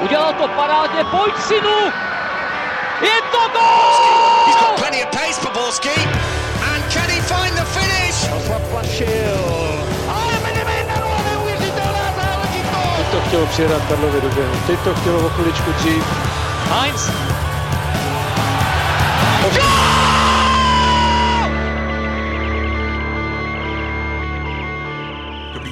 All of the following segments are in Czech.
Udělal to parádně, pojď synu! Je to gol! He's got plenty of pace for Borski. And can he find the finish? Zaplašil. Teď to chtělo přijedat Karlovi do běhu. Teď to chtělo o chviličku dřív. Heinz.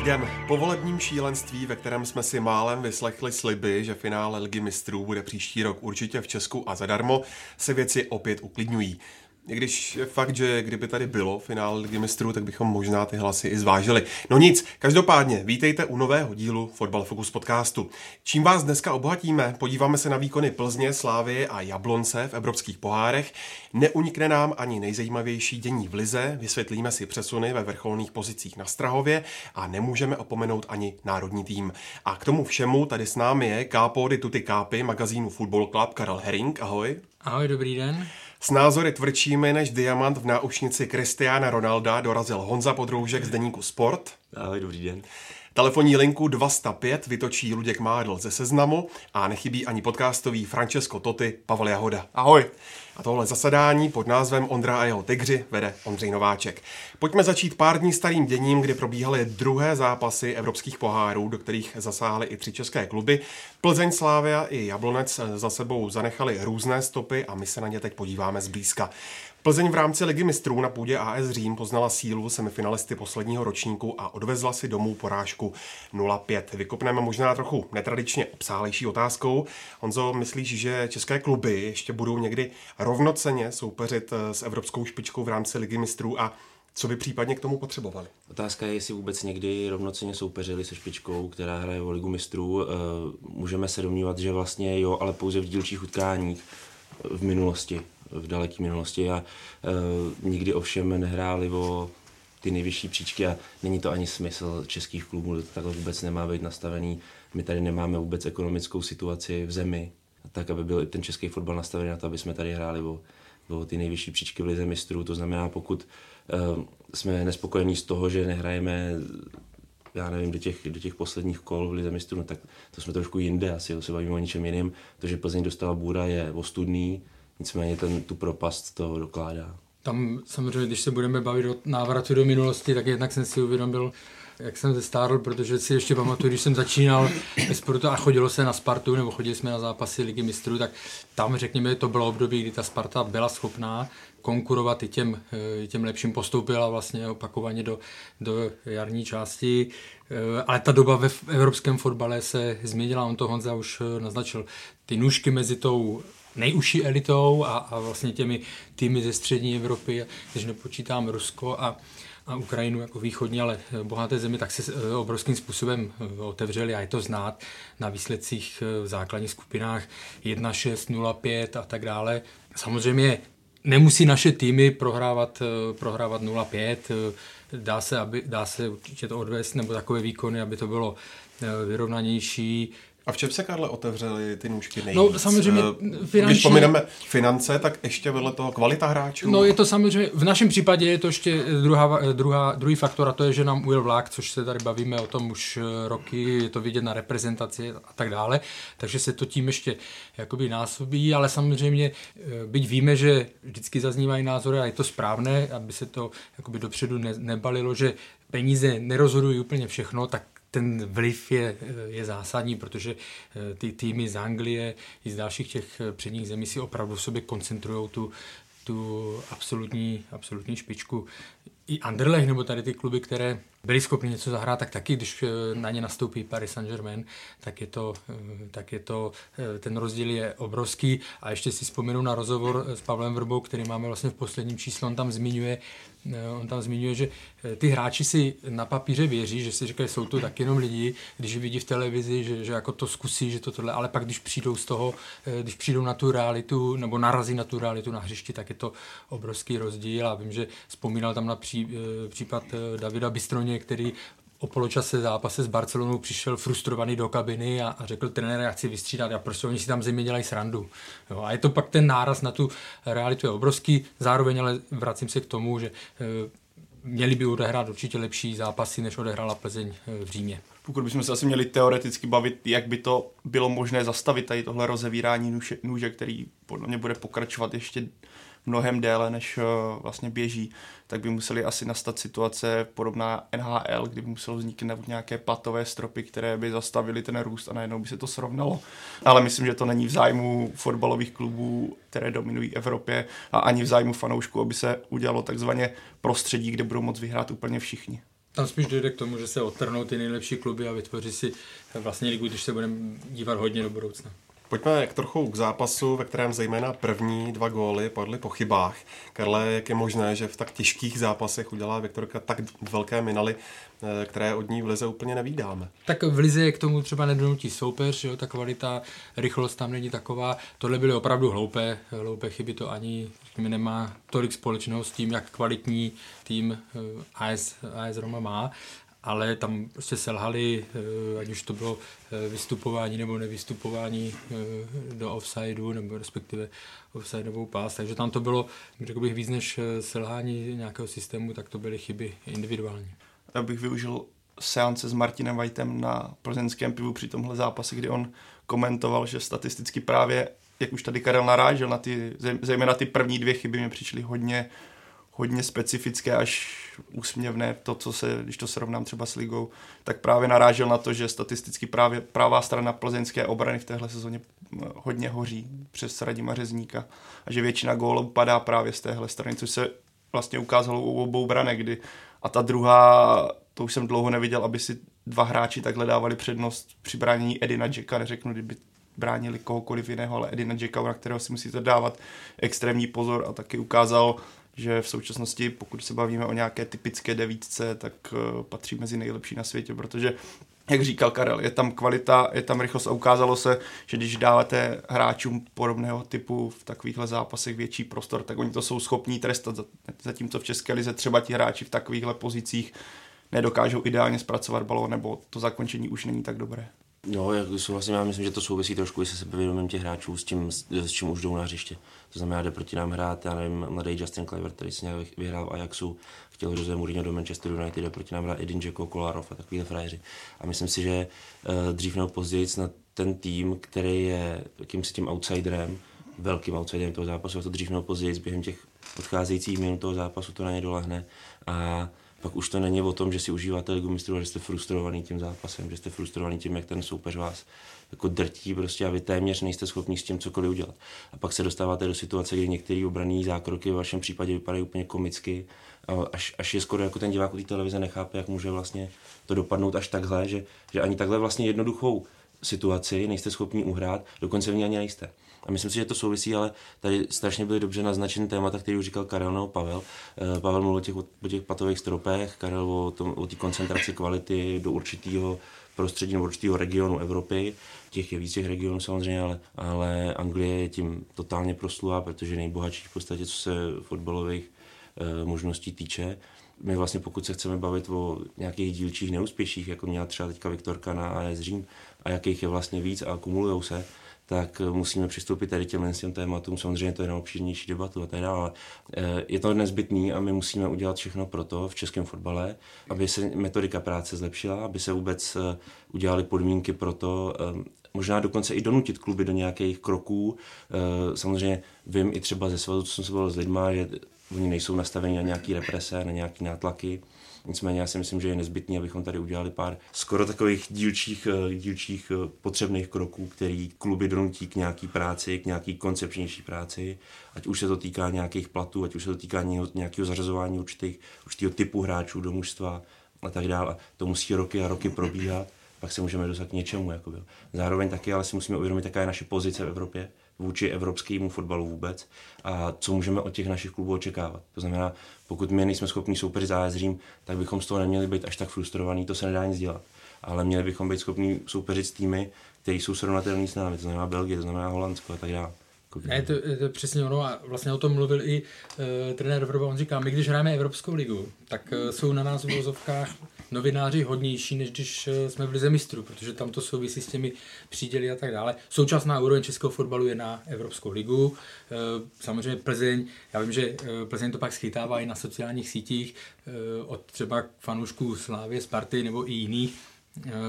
Den. Po volebním šílenství, ve kterém jsme si málem vyslechli sliby, že finále Ligy mistrů bude příští rok určitě v Česku a zadarmo, se věci opět uklidňují. I když je fakt, že kdyby tady bylo finále Ligy mistrů, tak bychom možná ty hlasy i zvážili. No nic, každopádně, vítejte u nového dílu Fotbal Focus podcastu. Čím vás dneska obohatíme, podíváme se na výkony Plzně, Slávy a Jablonce v evropských pohárech. Neunikne nám ani nejzajímavější dění v Lize, vysvětlíme si přesuny ve vrcholných pozicích na Strahově a nemůžeme opomenout ani národní tým. A k tomu všemu tady s námi je Kápody Tuty Kápy magazínu Football Club Karel Herring. Ahoj. Ahoj, dobrý den. S názory tvrdšími než diamant v náušnici Kristiána Ronalda dorazil Honza Podroužek z deníku Sport. Ahoj, dobrý den. Telefonní linku 205 vytočí Luděk Mádl ze seznamu a nechybí ani podcastový Francesco Toty Pavel Jahoda. Ahoj. A tohle zasedání pod názvem Ondra a jeho tygři vede Ondřej Nováček. Pojďme začít pár dní starým děním, kdy probíhaly druhé zápasy evropských pohárů, do kterých zasáhly i tři české kluby. Plzeň, Slávia i Jablonec za sebou zanechali různé stopy a my se na ně teď podíváme zblízka. Plzeň v rámci Ligy mistrů na půdě AS Řím poznala sílu semifinalisty posledního ročníku a odvezla si domů porážku 0-5. Vykopneme možná trochu netradičně obsálejší otázkou. Honzo, myslíš, že české kluby ještě budou někdy rovnoceně soupeřit s evropskou špičkou v rámci Ligy mistrů a co by případně k tomu potřebovali? Otázka je, jestli vůbec někdy rovnoceně soupeřili se špičkou, která hraje o Ligu mistrů. Můžeme se domnívat, že vlastně jo, ale pouze v dílčích utkáních v minulosti v daleké minulosti a e, nikdy ovšem nehráli o ty nejvyšší příčky a není to ani smysl českých klubů, takhle vůbec nemá být nastavený. My tady nemáme vůbec ekonomickou situaci v zemi, tak aby byl i ten český fotbal nastavený na to, aby jsme tady hráli o, o ty nejvyšší příčky v lize mistrů. To znamená, pokud e, jsme nespokojení z toho, že nehrajeme já nevím, do těch, do těch posledních kol v Lize mistrů, no tak to jsme trošku jinde, asi se bavíme o něčem jiném. To, že Plzeň dostala Bůra je ostudný, Nicméně ten, tu propast to dokládá. Tam samozřejmě, když se budeme bavit o návratu do minulosti, tak jednak jsem si uvědomil, jak jsem zestárl, protože si ještě pamatuju, když jsem začínal ve sportu a chodilo se na Spartu, nebo chodili jsme na zápasy Ligy mistrů, tak tam, řekněme, to bylo období, kdy ta Sparta byla schopná konkurovat i těm, i těm lepším, postoupila vlastně opakovaně do, do jarní části, ale ta doba ve evropském fotbale se změnila, on to Honza už naznačil. Ty nůžky mezi tou nejužší elitou a, a vlastně těmi týmy ze střední Evropy, když nepočítám Rusko a, a Ukrajinu jako východní, ale bohaté země, tak se eh, obrovským způsobem eh, otevřeli a je to znát na výsledcích eh, v základních skupinách 1-6, 0-5 a tak dále. Samozřejmě nemusí naše týmy prohrávat, prohrávat 0-5, dá se, aby, dá se určitě to odvést, nebo takové výkony, aby to bylo vyrovnanější. A v čem se, Karle, otevřely ty nůžky nejvíc? No samozřejmě finančně... Když pomineme finance, tak ještě vedle toho kvalita hráčů? No je to samozřejmě, v našem případě je to ještě druhá, druhá, druhý faktor a to je, že nám ujel vlak, což se tady bavíme o tom už roky, je to vidět na reprezentaci a tak dále, takže se to tím ještě jakoby násobí, ale samozřejmě, byť víme, že vždycky zaznívají názory a je to správné, aby se to jakoby dopředu ne, nebalilo, že peníze nerozhodují úplně všechno, tak ten vliv je, je zásadní, protože eh, ty týmy z Anglie i z dalších těch eh, předních zemí si opravdu v sobě koncentrují tu, tu absolutní, absolutní špičku. I Anderlecht nebo tady ty kluby, které byli schopni něco zahrát, tak taky, když eh, na ně nastoupí Paris Saint-Germain, tak je to, tak je to, ten rozdíl je obrovský. A ještě si vzpomenu na rozhovor s Pavlem Vrbou, který máme vlastně v posledním číslu, on tam zmiňuje, On tam zmiňuje, že eh, ty hráči si na papíře věří, že si říkají, jsou to tak jenom lidi, když vidí v televizi, že, že jako to zkusí, že to tohle, ale pak když přijdou z toho, eh, když přijdou na tu realitu, nebo narazí na tu realitu na hřišti, tak je to obrovský rozdíl. A vím, že vzpomínal tam na pří, eh, případ Davida Bystroně, který o poločase zápase s Barcelonou přišel frustrovaný do kabiny a, a řekl trenér, já chci vystřídat a prostě oni si tam země dělají srandu. Jo, a je to pak ten náraz na tu realitu je obrovský, zároveň ale vracím se k tomu, že e, měli by odehrát určitě lepší zápasy, než odehrála Plzeň e, v Římě. pokud bychom se asi měli teoreticky bavit, jak by to bylo možné zastavit tady tohle rozevírání nůže, nůže který podle mě bude pokračovat ještě mnohem déle, než uh, vlastně běží, tak by museli asi nastat situace podobná NHL, kdy by muselo vzniknout nějaké platové stropy, které by zastavily ten růst a najednou by se to srovnalo. Ale myslím, že to není v zájmu fotbalových klubů, které dominují Evropě a ani v zájmu fanoušků, aby se udělalo takzvaně prostředí, kde budou moct vyhrát úplně všichni. Tam spíš dojde k tomu, že se odtrhnou ty nejlepší kluby a vytvoří si vlastně ligu, když se budeme dívat hodně do budoucna. Pojďme k trochu k zápasu, ve kterém zejména první dva góly padly po chybách. Karle, jak je možné, že v tak těžkých zápasech udělá Viktorka tak velké minaly, eh, které od ní v lize úplně nevídáme? Tak v lize je k tomu třeba nedonutí soupeř, jo, ta kvalita, rychlost tam není taková. Tohle byly opravdu hloupé, hloupé chyby, to ani nemá tolik společného s tím, jak kvalitní tým eh, AS, AS Roma má ale tam prostě selhali, eh, ať už to bylo eh, vystupování nebo nevystupování eh, do offsideu, nebo respektive offsideovou pás, takže tam to bylo, řekl bych, víc než selhání nějakého systému, tak to byly chyby individuální. Já bych využil seance s Martinem Whiteem na plzeňském pivu při tomhle zápase, kdy on komentoval, že statisticky právě, jak už tady Karel narážel, na ty, zejména ty první dvě chyby mi přišly hodně hodně specifické až úsměvné, to, co se, když to srovnám třeba s ligou, tak právě narážel na to, že statisticky právě pravá strana plzeňské obrany v téhle sezóně hodně hoří přes Radima Řezníka a že většina gólů padá právě z téhle strany, což se vlastně ukázalo u obou branek, kdy a ta druhá, to už jsem dlouho neviděl, aby si dva hráči takhle dávali přednost při bránění Edina Jacka, neřeknu, kdyby bránili kohokoliv jiného, ale Edina Jacka, na kterého si musíte dávat extrémní pozor a taky ukázal že v současnosti, pokud se bavíme o nějaké typické devítce, tak uh, patří mezi nejlepší na světě, protože jak říkal Karel, je tam kvalita, je tam rychlost a ukázalo se, že když dáváte hráčům podobného typu v takovýchhle zápasech větší prostor, tak oni to jsou schopní trestat, zatímco v České lize třeba ti hráči v takovýchhle pozicích nedokážou ideálně zpracovat balón, nebo to zakončení už není tak dobré. No, jak souhlasím, já myslím, že to souvisí trošku i se sebevědomím těch hráčů, s tím, s, čím už jdou na hřiště. To znamená, jde proti nám hrát, já nevím, mladý Justin Kluivert, který si nějak vyhrál v Ajaxu, chtěl Jose Mourinho do Manchester United, jde proti nám hrát Edin Dzeko, Kolarov a takovýhle frajeři. A myslím si, že uh, dřív nebo později na ten tým, který je jakýmsi tím outsiderem, velkým outsiderem toho zápasu, a to dřív nebo později během těch odcházejících minut toho zápasu to na ně dolehne. A pak už to není o tom, že si užíváte ligu mistrů, že jste frustrovaný tím zápasem, že jste frustrovaný tím, jak ten soupeř vás jako drtí prostě a vy téměř nejste schopni s tím cokoliv udělat. A pak se dostáváte do situace, kdy některé obrané zákroky v vašem případě vypadají úplně komicky, až, až je skoro jako ten divák u té televize nechápe, jak může vlastně to dopadnout až takhle, že, že ani takhle vlastně jednoduchou situaci nejste schopni uhrát, dokonce v ní ani nejste. A myslím si, že to souvisí, ale tady strašně byly dobře naznačeny témata, který už říkal Karel nebo Pavel. Eh, Pavel mluvil o těch, o těch patových stropech, Karel o, tom, o té koncentraci kvality do určitého prostředí nebo určitého regionu Evropy. Těch je víc těch regionů samozřejmě, ale, ale Anglie je tím totálně proslula, protože nejbohatší v podstatě, co se fotbalových e, možností týče. My vlastně, pokud se chceme bavit o nějakých dílčích neúspěších, jako měla třeba teďka Viktorka na AS Řím, a jakých je vlastně víc a kumulují se, tak eh, musíme přistoupit tady těm těm tématům. Samozřejmě to je na obšírnější debatu a tak dále. Eh, je to nezbytný a my musíme udělat všechno pro to v českém fotbale, aby se metodika práce zlepšila, aby se vůbec eh, udělaly podmínky pro to, možná dokonce i donutit kluby do nějakých kroků. Samozřejmě vím i třeba ze svazu, co jsem se bavil s lidma, že oni nejsou nastaveni na nějaký represe, na nějaký nátlaky Nicméně já si myslím, že je nezbytný, abychom tady udělali pár skoro takových dílčích, eh, dílčích eh, potřebných kroků, který kluby donutí k nějaký práci, k nějaký koncepčnější práci, ať už se to týká nějakých platů, ať už se to týká nějakého zařazování určitých, určitého typu hráčů do mužstva a tak dále. To musí roky a roky probíhat, pak se můžeme dostat k něčemu. Jakoby. Zároveň taky ale si musíme uvědomit, jaká je naše pozice v Evropě, vůči evropskému fotbalu vůbec a co můžeme od těch našich klubů očekávat. To znamená, pokud my nejsme schopni soupeřit s AS Řím, tak bychom z toho neměli být až tak frustrovaní, to se nedá nic dělat. Ale měli bychom být schopni soupeřit s týmy, které jsou srovnatelné s námi, to znamená Belgie, to znamená Holandsko a tak dále. Ne, je to, to přesně ono a vlastně o tom mluvil i uh, trenér Vrba, on říká, my když hrajeme Evropskou ligu, tak uh, jsou na nás v vozovkách novináři hodnější, než když uh, jsme v Lize mistrů, protože tam to souvisí s těmi příděly a tak dále. Současná úroveň českého fotbalu je na Evropskou ligu. Uh, samozřejmě Plzeň, já vím, že uh, Plzeň to pak schytává i na sociálních sítích od třeba fanoušků Slávě, Sparty nebo i jiných,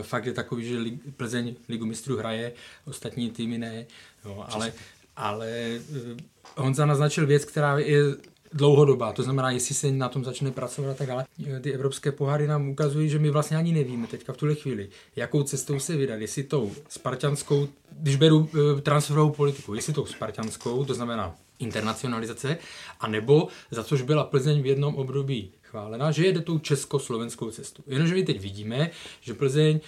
fakt je takový, že Plzeň ligu mistrů hraje, ostatní týmy ne, jo, ale, ale Honza naznačil věc, která je dlouhodobá, to znamená, jestli se na tom začne pracovat a tak dále. Ty evropské poháry nám ukazují, že my vlastně ani nevíme teďka v tuhle chvíli, jakou cestou se vydat, jestli tou spartianskou, když beru e, transferovou politiku, jestli tou spartianskou, to znamená internacionalizace, anebo za což byla Plzeň v jednom období chválena, že jede tou československou cestu. Jenomže my teď vidíme, že Plzeň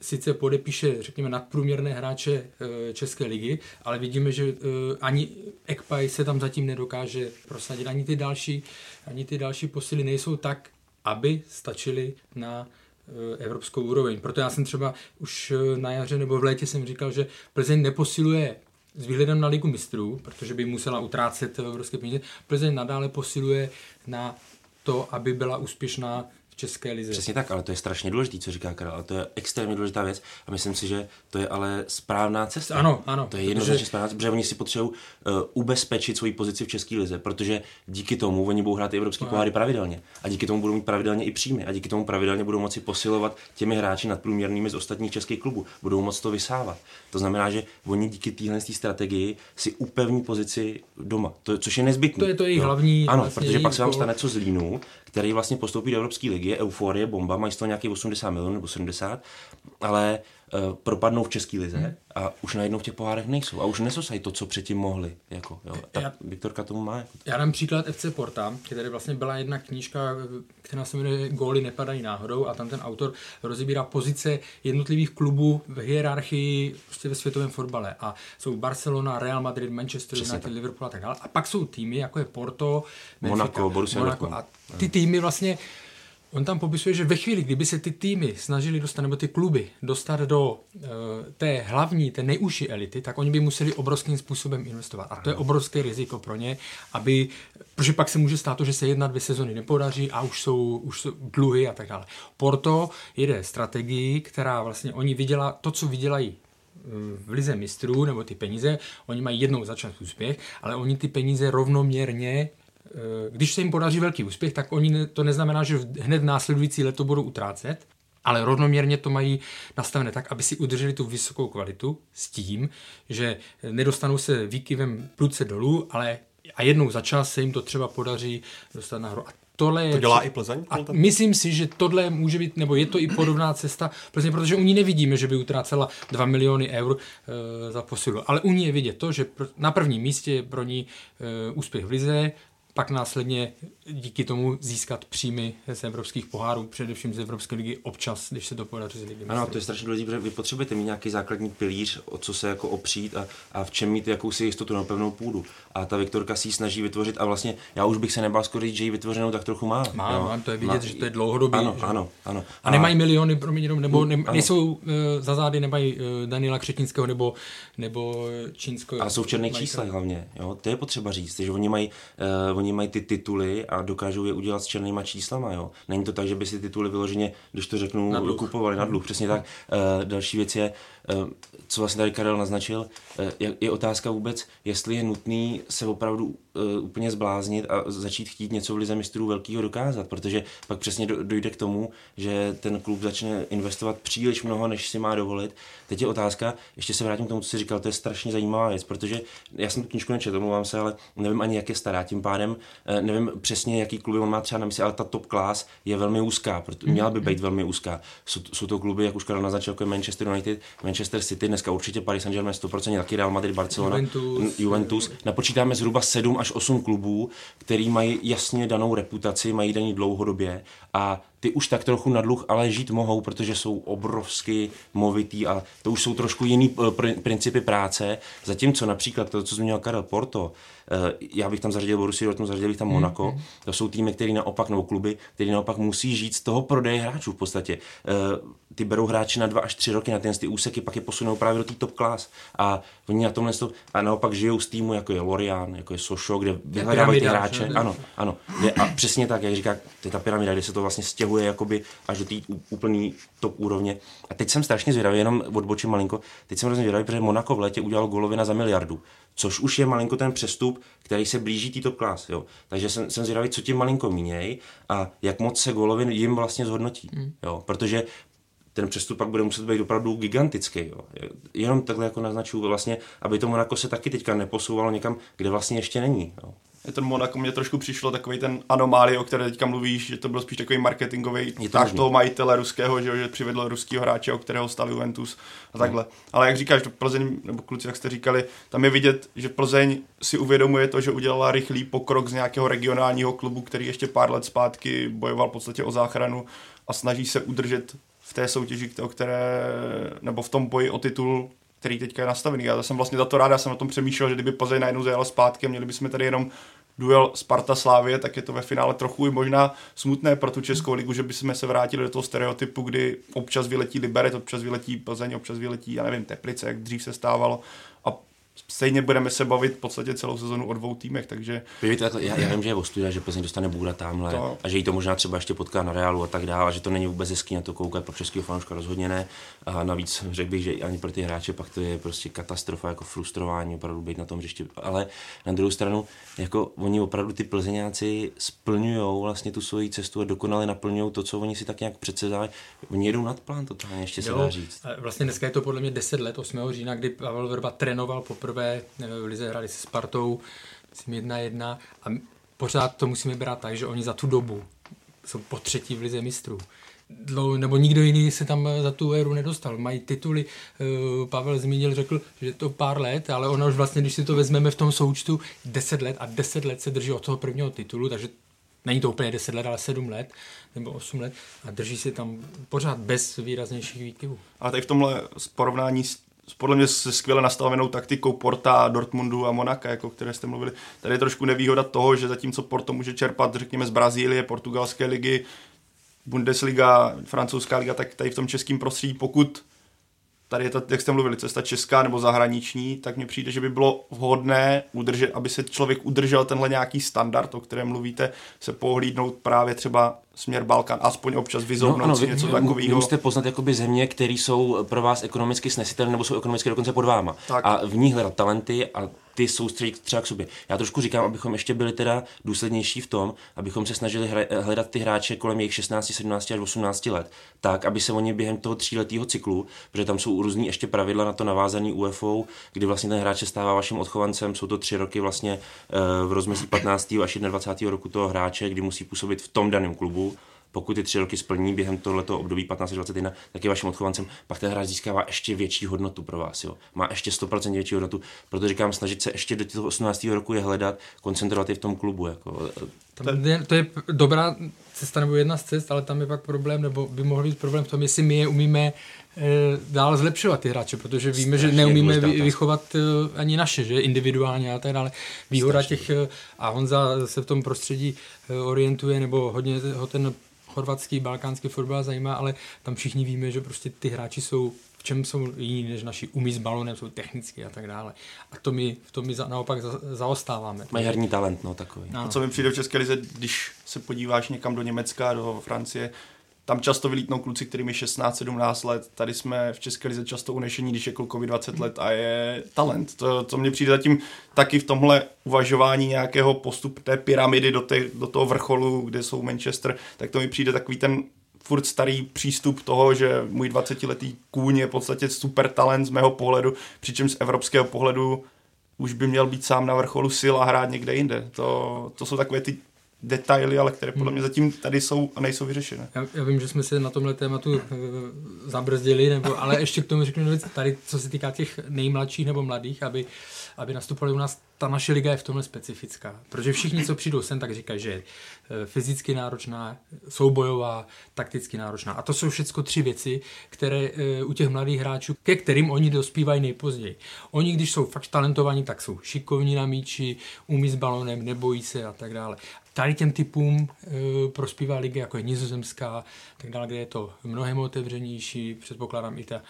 sice podepíše, řekněme, nadprůměrné hráče e, České ligy, ale vidíme, že e, ani Ekpaj se tam zatím nedokáže prosadit, ani ty další, ani ty další posily nejsou tak, aby stačily na e, evropskou úroveň. Proto já jsem třeba už na jaře nebo v létě jsem říkal, že Plzeň neposiluje s výhledem na ligu mistrů, protože by musela utrácet evropské peníze, Plzeň nadále posiluje na to, aby byla úspěšná České lize. Přesně tak, ale to je strašně důležité, co říká Karel, ale to je extrémně důležitá věc a myslím si, že to je ale správná cesta. Ano, ano. To je jednoznačně správná cesta, protože oni si potřebují uh, ubezpečit svoji pozici v České lize, protože díky tomu oni budou hrát i evropské poháry pravidelně a díky tomu budou mít pravidelně i příjmy a díky tomu pravidelně budou moci posilovat těmi hráči nadprůměrnými z ostatních českých klubů. Budou moci to vysávat. To znamená, že oni díky téhle strategii si upevní pozici doma, to, což je nezbytné. To je to jejich hlavní. Ano, vlastně protože pak se vám stane co z Línu, který vlastně postoupí do Evropské ligy, euforie, bomba, mají z toho nějaký 80 milionů nebo 70, ale propadnou v České lize hmm. a už najednou v těch pohárech nejsou a už nesosají to, co předtím mohli. Jako, jo. Ta já, Viktorka tomu má. Jako. Já dám příklad FC Porta, kde vlastně byla jedna knížka, která se jmenuje Góly nepadají náhodou a tam ten autor rozebírá pozice jednotlivých klubů v hierarchii prostě ve světovém fotbale. A jsou Barcelona, Real Madrid, Manchester United, Liverpool a tak dále. A pak jsou týmy, jako je Porto, Monaco, Borussia Monaco. A ty týmy vlastně On tam popisuje, že ve chvíli, kdyby se ty týmy snažili dostat, nebo ty kluby dostat do uh, té hlavní, té nejužší elity, tak oni by museli obrovským způsobem investovat. A to je obrovské riziko pro ně, aby, protože pak se může stát to, že se jedna, dvě sezony nepodaří a už jsou, už jsou dluhy a tak dále. Porto jede strategii, která vlastně oni vydělá, to, co vydělají eh, v lize mistrů, nebo ty peníze, oni mají jednou za čas úspěch, ale oni ty peníze rovnoměrně když se jim podaří velký úspěch, tak oni to neznamená, že hned následující leto budou utrácet, ale rovnoměrně to mají nastavené tak, aby si udrželi tu vysokou kvalitu s tím, že nedostanou se výkyvem pruce dolů, ale a jednou za čas se jim to třeba podaří dostat nahoru. A tohle je... To dělá i Plzeň? A myslím si, že tohle může být, nebo je to i podobná cesta Plzeň, protože u ní nevidíme, že by utrácela 2 miliony eur e, za posilu. Ale u ní je vidět to, že na prvním místě je pro ní e, úspěch v Lize, pak následně díky tomu získat příjmy z evropských pohárů, především z Evropské ligy občas, když se to podaří z ligy. Ano, to je strašně důležité, protože vy potřebujete mít nějaký základní pilíř, o co se jako opřít a, a v čem mít jakousi jistotu na pevnou půdu. A ta Viktorka si ji snaží vytvořit a vlastně já už bych se nebál skoro říct, že ji vytvořenou tak trochu má. Má, jo. má to je vidět, má, že to je dlouhodobý. Ano, že? ano, ano. A, a nemají miliony, promiň, nebo ne, nejsou uh, za zády, nemají uh, Daniela Křetínského nebo, nebo Čínského. A jsou v černých číslech hlavně. Jo? To je potřeba říct, že oni mají, uh, oni mají ty tituly a dokážou je udělat s černýma číslama. Jo? Není to tak, že by si tituly vyloženě, když to řeknu, na kupovali na dluh. Přesně tak. Uh, další věc je, uh, co vlastně tady Karel naznačil, uh, je, je otázka vůbec, jestli je nutný se opravdu uh, úplně zbláznit a začít chtít něco v lize mistrů velkého dokázat, protože pak přesně do, dojde k tomu, že ten klub začne investovat příliš mnoho, než si má dovolit. Teď je otázka, ještě se vrátím k tomu, co jsi říkal, to je strašně zajímavá věc, protože já jsem tu knižku nečetl, omlouvám se, ale nevím ani, jak je stará, tím pádem nevím přesně, jaký kluby on má třeba na mysli, ale ta top class je velmi úzká, protože měla by být velmi úzká. Jsou, jsou to kluby, jak už Karel naznačil, jako je Manchester United, Manchester City, dneska určitě Paris Saint-Germain 100%, taky Real Madrid, Barcelona, Juventus. Juventus. Napočítáme zhruba 7 až 8 klubů, který mají jasně danou reputaci, mají daný dlouhodobě a ty už tak trochu na dluh, ale žít mohou, protože jsou obrovsky movitý a to už jsou trošku jiný eh, principy práce. Zatímco například to, co zmínil Karel Porto, já bych tam zařadil Borussia Dortmund, zařadil bych tam Monaco. Mm-hmm. To jsou týmy, které naopak, nebo kluby, které naopak musí žít z toho prodeje hráčů v podstatě. Eh, ty berou hráči na dva až tři roky na ty, ty úseky, pak je posunou právě do té top class. A oni na tomhle stop, a naopak žijou z týmu, jako je Lorian, jako je Sošo, kde vyhledávají ty hráče. Ano, ano. a přesně tak, jak říká, to je ta pyramida, kde se to vlastně stěhuje jakoby až do té úplný top úrovně. A teď jsem strašně zvědavý, jenom odbočím malinko, teď jsem hrozně zvědavý, protože Monaco v létě udělal golovina za miliardu, což už je malinko ten přestup, který se blíží tý top class. Jo. Takže jsem, jsem zvědavý, co tím malinko míněj a jak moc se golovin jim vlastně zhodnotí. Mm. Jo. Protože ten přestup pak bude muset být opravdu gigantický. Jo. Jenom takhle jako naznačuju vlastně, aby to Monako se taky teďka neposouvalo někam, kde vlastně ještě není. Jo ten Monaco mě trošku přišlo takový ten anomálie, o které teďka mluvíš, že to byl spíš takový marketingový tak toho majitele ruského, že, že přivedl ruského hráče, o kterého stál Juventus a takhle. Hmm. Ale jak říkáš, to Plzeň, nebo kluci, jak jste říkali, tam je vidět, že Plzeň si uvědomuje to, že udělala rychlý pokrok z nějakého regionálního klubu, který ještě pár let zpátky bojoval v podstatě o záchranu a snaží se udržet v té soutěži, o které, nebo v tom boji o titul, který teďka je nastavený. Já jsem vlastně za to rád, já jsem o tom přemýšlel, že kdyby Plzeň najednou zajela zpátky a měli bychom tady jenom duel Sparta Slávě, tak je to ve finále trochu i možná smutné pro tu Českou ligu, že bychom se vrátili do toho stereotypu, kdy občas vyletí Liberec, občas vyletí Plzeň, občas vyletí, já nevím, Teplice, jak dřív se stávalo stejně budeme se bavit v podstatě celou sezonu o dvou týmech, takže... Víte, takhle, já, já, vím, že je ostuda, že Plzeň dostane Bůra tamhle to... a že jí to možná třeba ještě potká na Reálu a tak dále, a že to není vůbec hezký na to koukat pro českého fanouška rozhodně ne. A navíc řekl bych, že ani pro ty hráče pak to je prostě katastrofa, jako frustrování, opravdu být na tom hřišti. Ale na druhou stranu, jako oni opravdu ty plzeňáci splňují vlastně tu svoji cestu a dokonale naplňují to, co oni si tak nějak předsedali. Oni jedou nad plán totálně, ještě se dá říct. Vlastně dneska je to podle mě 10 let, 8. října, kdy Pavel Verba trénoval poprvé poprvé v Lize hráli se Spartou, myslím jedna jedna a pořád to musíme brát tak, že oni za tu dobu jsou po třetí v Lize mistrů. Dlou, nebo nikdo jiný se tam za tu éru nedostal. Mají tituly, uh, Pavel zmínil, řekl, že to pár let, ale ono už vlastně, když si to vezmeme v tom součtu, 10 let a 10 let se drží od toho prvního titulu, takže není to úplně 10 let, ale 7 let nebo 8 let a drží se tam pořád bez výraznějších výkyvů. A tady v tomhle porovnání s podle mě se skvěle nastavenou taktikou Porta, Dortmundu a Monaka, jako které jste mluvili. Tady je trošku nevýhoda toho, že zatímco Porto může čerpat, řekněme, z Brazílie, portugalské ligy, Bundesliga, francouzská liga, tak tady v tom českém prostředí, pokud tady je ta, jak jste mluvili, cesta česká nebo zahraniční, tak mně přijde, že by bylo vhodné udržet, aby se člověk udržel tenhle nějaký standard, o kterém mluvíte, se pohlídnout právě třeba směr Balkán, aspoň občas vyzobnout no, ano, si něco takového. Vy musíte poznat jakoby země, které jsou pro vás ekonomicky snesitelné nebo jsou ekonomicky dokonce pod váma. Tak. A v nich hledat talenty a ty soustředit třeba k sobě. Já trošku říkám, abychom ještě byli teda důslednější v tom, abychom se snažili hledat ty hráče kolem jejich 16, 17 až 18 let, tak, aby se oni během toho tříletého cyklu, protože tam jsou různý ještě pravidla na to navázaný UFO, kdy vlastně ten hráč se stává vaším odchovancem, jsou to tři roky vlastně eh, v rozmezí 15. až 21. roku toho hráče, kdy musí působit v tom daném klubu pokud ty tři roky splní během tohoto období 15-21, tak je vaším odchovancem, pak ten hráč získává ještě větší hodnotu pro vás. Jo. Má ještě 100% větší hodnotu, proto říkám, snažit se ještě do toho 18. roku je hledat, koncentrovat je v tom klubu. Jako. Tam je, to je dobrá cesta nebo jedna z cest, ale tam je pak problém, nebo by mohl být problém v tom, jestli my je umíme e, dál zlepšovat ty hráče, protože víme, že neumíme vy, vychovat e, ani naše, že individuálně a tak dále. Výhoda těch, e, a Honza se v tom prostředí orientuje, nebo hodně ho ten chorvatský, balkánský fotbal zajímá, ale tam všichni víme, že prostě ty hráči jsou v čem jsou jiní než naši umí s balonem, jsou technicky a tak dále. A to my, v tom my za, naopak za, zaostáváme. Mají herní talent, no takový. A co mi přijde v České lize, když se podíváš někam do Německa, do Francie, tam často vylítnou kluci, kterým je 16-17 let. Tady jsme v České lize často unešení, když je klukovi 20 let a je talent. To, to mně přijde zatím taky v tomhle uvažování nějakého postupu té pyramidy do, té, do toho vrcholu, kde jsou Manchester, tak to mi přijde takový ten furt starý přístup toho, že můj 20-letý kůň je v podstatě super talent z mého pohledu, přičemž z evropského pohledu už by měl být sám na vrcholu sil a hrát někde jinde. To, to jsou takové ty detaily, ale které podle mě hmm. zatím tady jsou a nejsou vyřešené. Já, já vím, že jsme se na tomhle tématu e, zabrzdili, nebo, ale ještě k tomu řeknu věc, tady co se týká těch nejmladších nebo mladých, aby, aby nastupovali u nás, ta naše liga je v tomhle specifická. Protože všichni, co přijdou sem, tak říkají, že je fyzicky náročná, soubojová, takticky náročná. A to jsou všechno tři věci, které e, u těch mladých hráčů, ke kterým oni dospívají nejpozději. Oni, když jsou fakt talentovaní, tak jsou šikovní na míči, umí s balonem, nebojí se a tak dále tady těm typům e, prospívá liga, jako je nizozemská, tak dále, kde je to mnohem otevřenější, předpokládám i ta e,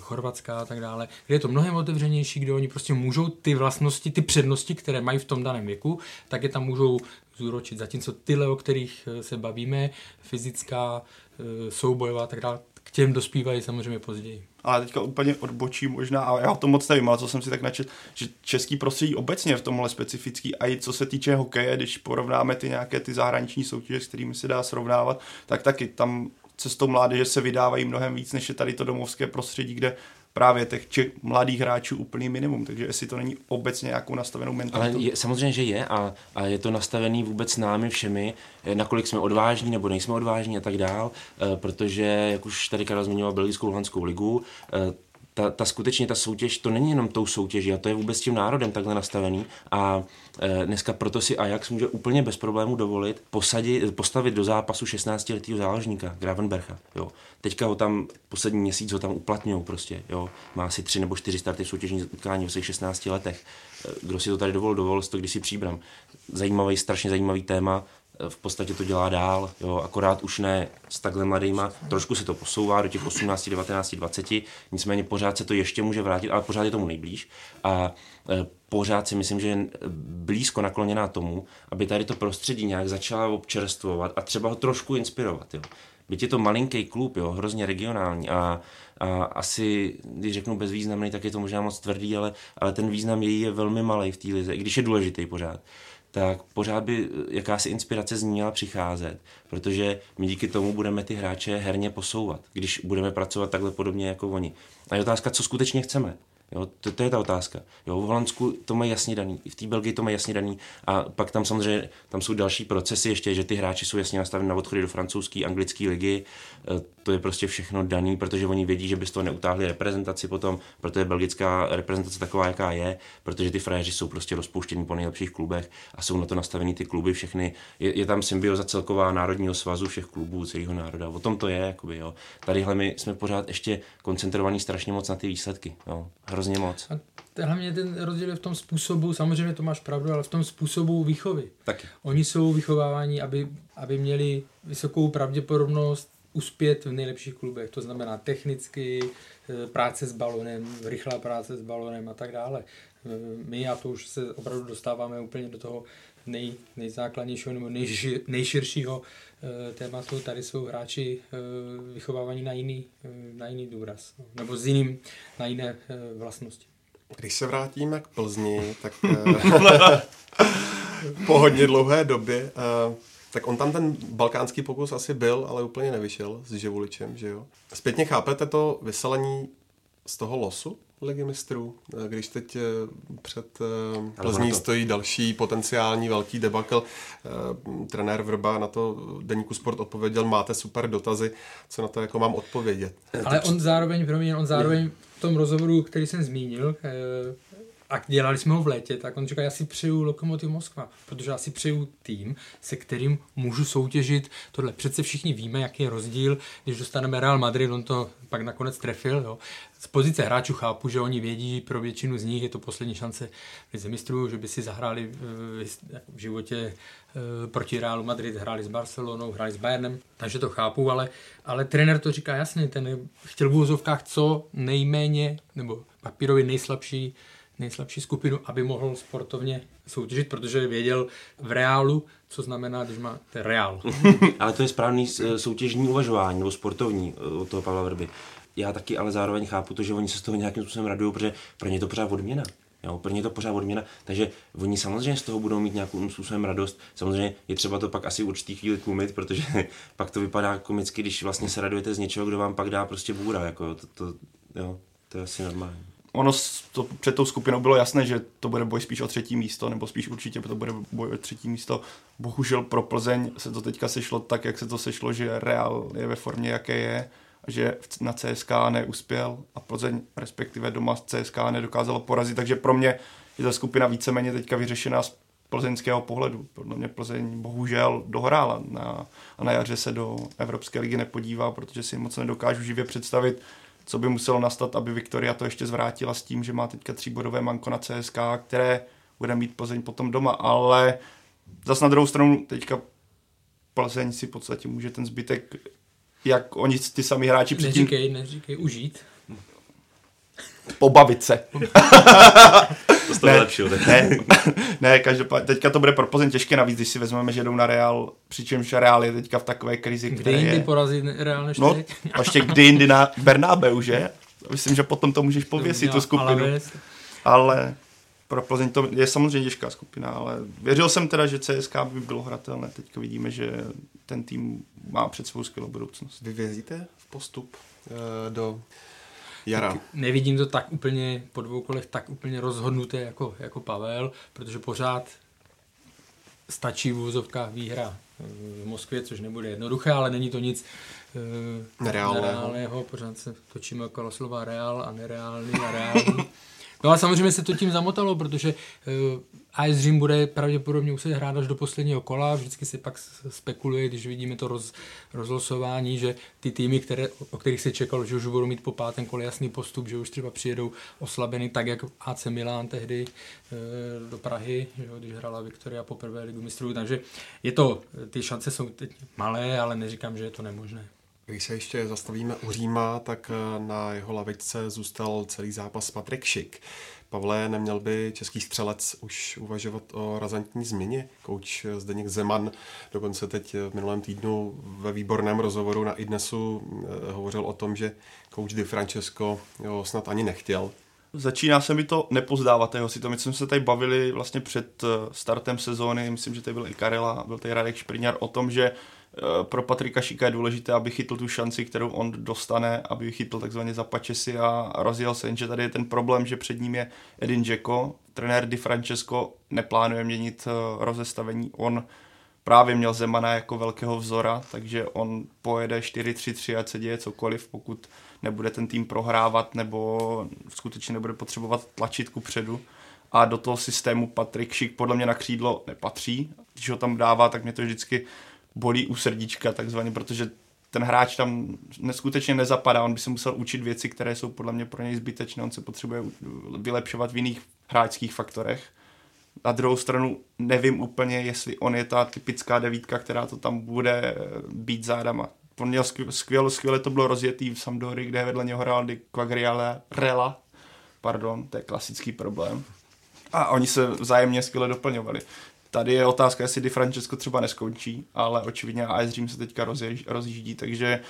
chorvatská a tak dále, kde je to mnohem otevřenější, kde oni prostě můžou ty vlastnosti, ty přednosti, které mají v tom daném věku, tak je tam můžou zúročit. Zatímco tyhle, o kterých e, se bavíme, fyzická, e, soubojová a tak dále, k těm dospívají samozřejmě později. Ale teďka úplně odbočím možná, a já to moc nevím, ale co jsem si tak načet, že český prostředí obecně v tomhle specifický, a i co se týče hokeje, když porovnáme ty nějaké ty zahraniční soutěže, s kterými se dá srovnávat, tak taky tam cestou mládeže se vydávají mnohem víc, než je tady to domovské prostředí, kde právě těch či, mladých hráčů úplný minimum, takže jestli to není obecně nějakou nastavenou mentalitu. Ale je, samozřejmě, že je a, a je to nastavený vůbec námi všemi, eh, nakolik jsme odvážní nebo nejsme odvážní a tak dál, eh, protože, jak už tady Karel zmiňoval Belgickou Luhanskou ligu, eh, ta, ta skutečně ta soutěž, to není jenom tou soutěží, a to je vůbec tím národem takhle nastavený. A e, dneska proto si Ajax může úplně bez problému dovolit posadit, postavit do zápasu 16-letého záložníka, Gravenbercha. Jo. Teďka ho tam, poslední měsíc ho tam uplatňují prostě. Jo. Má asi tři nebo čtyři starty v soutěžní utkání v svých 16 letech. E, kdo si to tady dovolil, dovolil si to když si příbram. Zajímavý, strašně zajímavý téma v podstatě to dělá dál, jo, akorát už ne s takhle mladýma, trošku se to posouvá do těch 18, 19, 20, nicméně pořád se to ještě může vrátit, ale pořád je tomu nejblíž. A e, pořád si myslím, že je blízko nakloněná tomu, aby tady to prostředí nějak začala občerstvovat a třeba ho trošku inspirovat, jo. Byť je to malinký klub, jo, hrozně regionální a, a asi, když řeknu bezvýznamný, tak je to možná moc tvrdý, ale, ale ten význam její je velmi malý v té lize, i když je důležitý pořád tak pořád by jakási inspirace z ní měla přicházet, protože my díky tomu budeme ty hráče herně posouvat, když budeme pracovat takhle podobně jako oni. A je otázka, co skutečně chceme. Jo, to, to, je ta otázka. Jo, v Holandsku to mají jasně daný, v té Belgii to mají jasně daný a pak tam samozřejmě tam jsou další procesy ještě, že ty hráči jsou jasně nastaveni na odchody do francouzské, anglické ligy. To je prostě všechno daný, protože oni vědí, že by z toho neutáhli reprezentaci potom, protože belgická reprezentace taková, jaká je, protože ty frajeři jsou prostě rozpouštěni po nejlepších klubech a jsou na to nastavení ty kluby všechny. Je, je tam symbioza celková národního svazu všech klubů, celého národa. O tom to je, jakoby, jo. Tadyhle my jsme pořád ještě koncentrovaní strašně moc na ty výsledky. Jo hrozně moc. A hlavně ten rozdíl je v tom způsobu, samozřejmě to máš pravdu, ale v tom způsobu výchovy. Taky. Oni jsou vychováváni, aby, aby měli vysokou pravděpodobnost uspět v nejlepších klubech. To znamená technicky, eh, práce s balonem, rychlá práce s balonem a tak dále. Eh, my, a to už se opravdu dostáváme úplně do toho nej, nejzákladnějšího nebo nejši, nejširšího e, tématu. Tady jsou hráči e, vychovávaní na jiný, na jiný důraz, no, nebo s jiným, na jiné vlastnosti. Když se vrátíme k Plzni, tak po hodně dlouhé době, tak on tam ten balkánský pokus asi byl, ale úplně nevyšel s Živuličem, že jo? Zpětně chápete to vyselení z toho losu? ligy mistrů, když teď eh, před eh, Plzní stojí další potenciální velký debakl. Eh, trenér Vrba na to Deníku Sport odpověděl, máte super dotazy, co na to jako mám odpovědět. Ale on zároveň, promiň, on zároveň v tom rozhovoru, který jsem zmínil, a dělali jsme ho v létě, tak on říká, já si přeju Lokomotiv Moskva, protože já si přeju tým, se kterým můžu soutěžit tohle. Přece všichni víme, jaký je rozdíl, když dostaneme Real Madrid, on to pak nakonec trefil. Jo. Z pozice hráčů chápu, že oni vědí, pro většinu z nich je to poslední šance v mistrů, že by si zahráli v životě eh, proti Realu Madrid, hráli s Barcelonou, hráli s Bayernem, takže to chápu, ale, ale trenér to říká jasně, ten chtěl v úzovkách co nejméně, nebo papírově nejslabší nejslabší skupinu, aby mohl sportovně soutěžit, protože věděl v reálu, co znamená, když má ten reál. ale to je správný eh, soutěžní uvažování, nebo sportovní eh, od toho Pavla Vrby. Já taky ale zároveň chápu to, že oni se z toho nějakým způsobem radují, protože pro ně je to pořád odměna. Jo, pro ně to pořád odměna, takže oni samozřejmě z toho budou mít nějakou způsobem radost. Samozřejmě je třeba to pak asi určitý chvíli tlumit, protože pak to vypadá komicky, když vlastně se radujete z něčeho, kdo vám pak dá prostě bůra. Jako, to, to, jo, to je asi normální ono to před tou skupinou bylo jasné, že to bude boj spíš o třetí místo, nebo spíš určitě to bude boj o třetí místo. Bohužel pro Plzeň se to teďka sešlo tak, jak se to sešlo, že Real je ve formě, jaké je, že na CSK neuspěl a Plzeň, respektive doma CSK nedokázalo porazit, takže pro mě je ta skupina víceméně teďka vyřešená z plzeňského pohledu. Podle mě Plzeň bohužel dohrála na, a na jaře se do Evropské ligy nepodívá, protože si moc nedokážu živě představit, co by muselo nastat, aby Viktoria to ještě zvrátila s tím, že má teďka tříbodové manko na CSK, které bude mít Plzeň potom doma, ale zas na druhou stranu teďka Plzeň si v podstatě může ten zbytek, jak oni ty sami hráči předtím... Neříkej, neříkej, užít. Pobavit se. To ne, lepšího, ne, ne, každopádně, teďka to bude pro Plzeň těžké, navíc, když si vezmeme, že jdou na Real, přičemž Real je teďka v takové krizi, Kdy jindy je... porazit Real než No, a ještě kdy jindy na Bernabeu, že? Myslím, že potom to můžeš pověsit, tu skupinu. Ale, pro Plzeň to je samozřejmě těžká skupina, ale věřil jsem teda, že CSK by bylo hratelné. Teďka vidíme, že ten tým má před svou skvělou budoucnost. Vy věříte v postup e, do jara? Tak nevidím to tak úplně po dvou kolech tak úplně rozhodnuté jako, jako Pavel, protože pořád stačí v úzovkách výhra v Moskvě, což nebude jednoduché, ale není to nic uh, nereálného. nereálného. Pořád se točíme okolo slova reál a nereálný a reálný. No ale samozřejmě se to tím zamotalo, protože uh, AS Řím bude pravděpodobně muset hrát až do posledního kola. Vždycky se pak spekuluje, když vidíme to roz, rozlosování, že ty týmy, které, o kterých se čekalo, že už budou mít po pátém kole jasný postup, že už třeba přijedou oslabeny, tak jak AC Milan tehdy uh, do Prahy, že, když hrála Viktoria poprvé ligu mistrů. Takže je to, ty šance jsou teď malé, ale neříkám, že je to nemožné. Když se ještě zastavíme u Říma, tak eh, na jeho lavičce zůstal celý zápas Patrik Šik. Pavle, neměl by český střelec už uvažovat o razantní změně? Kouč Zdeněk Zeman dokonce teď v minulém týdnu ve výborném rozhovoru na Idnesu eh, hovořil o tom, že kouč Di Francesco ho snad ani nechtěl. Začíná se mi to nepozdávat jeho si to. My jsme se tady bavili vlastně před eh, startem sezóny, myslím, že tady byl i Karela, byl tady Radek Špriňar o tom, že Eh, pro Patrika Šika je důležité, aby chytl tu šanci, kterou on dostane, aby chytl takzvaně za pačesy a rozjel se, jenže tady je ten problém, že před ním je Edin Dzeko, trenér Di Francesco neplánuje měnit eh, rozestavení, on právě měl Zemana jako velkého vzora, takže on pojede 4-3-3, ať se děje cokoliv, pokud nebude ten tým prohrávat nebo skutečně nebude potřebovat tlačit ku předu. A do toho systému Patrik Šik podle mě na křídlo nepatří. Když ho tam dává, tak mě to vždycky bolí u srdíčka takzvaně, protože ten hráč tam neskutečně nezapadá, on by se musel učit věci, které jsou podle mě pro něj zbytečné, on se potřebuje vylepšovat v jiných hráčských faktorech. Na druhou stranu nevím úplně, jestli on je ta typická devítka, která to tam bude být zádama. On měl skvěle, skvěle to bylo rozjetý v Sampdory, kde vedle něho hrál Di Quagriale Rela, pardon, to je klasický problém. A oni se vzájemně skvěle doplňovali. Tady je otázka, jestli Di Francesco třeba neskončí, ale očividně AS Dream se teďka rozjíždí, takže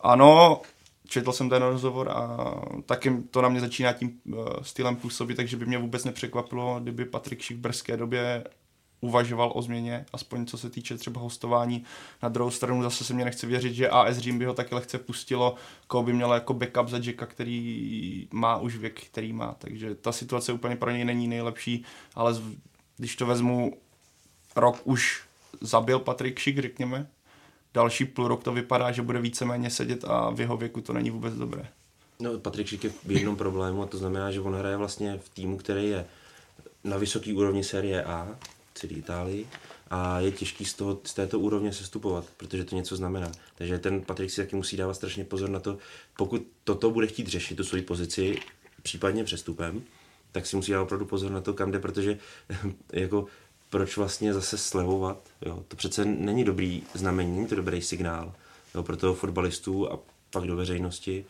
ano, četl jsem ten rozhovor a taky to na mě začíná tím uh, stylem působit, takže by mě vůbec nepřekvapilo, kdyby Patrik Šik v brzké době uvažoval o změně, aspoň co se týče třeba hostování. Na druhou stranu zase se mě nechce věřit, že AS Dream by ho taky lehce pustilo, koho by mělo jako backup za Jacka, který má už věk, který má. Takže ta situace úplně pro něj není nejlepší, ale když to vezmu rok už zabil Patrik Šik, řekněme. Další půl rok to vypadá, že bude víceméně sedět a v jeho věku to není vůbec dobré. No, Patrik Šik je v jednom problému a to znamená, že on hraje vlastně v týmu, který je na vysoké úrovni série A, celý Itálii, a je těžký z, toho, z této úrovně sestupovat, protože to něco znamená. Takže ten Patrik si taky musí dávat strašně pozor na to, pokud toto bude chtít řešit, tu svoji pozici, případně přestupem, tak si musí dávat opravdu pozor na to, kam jde, protože jako proč vlastně zase slevovat. Jo? To přece není dobrý znamení, to dobrý signál jo? pro toho fotbalistů a pak do veřejnosti.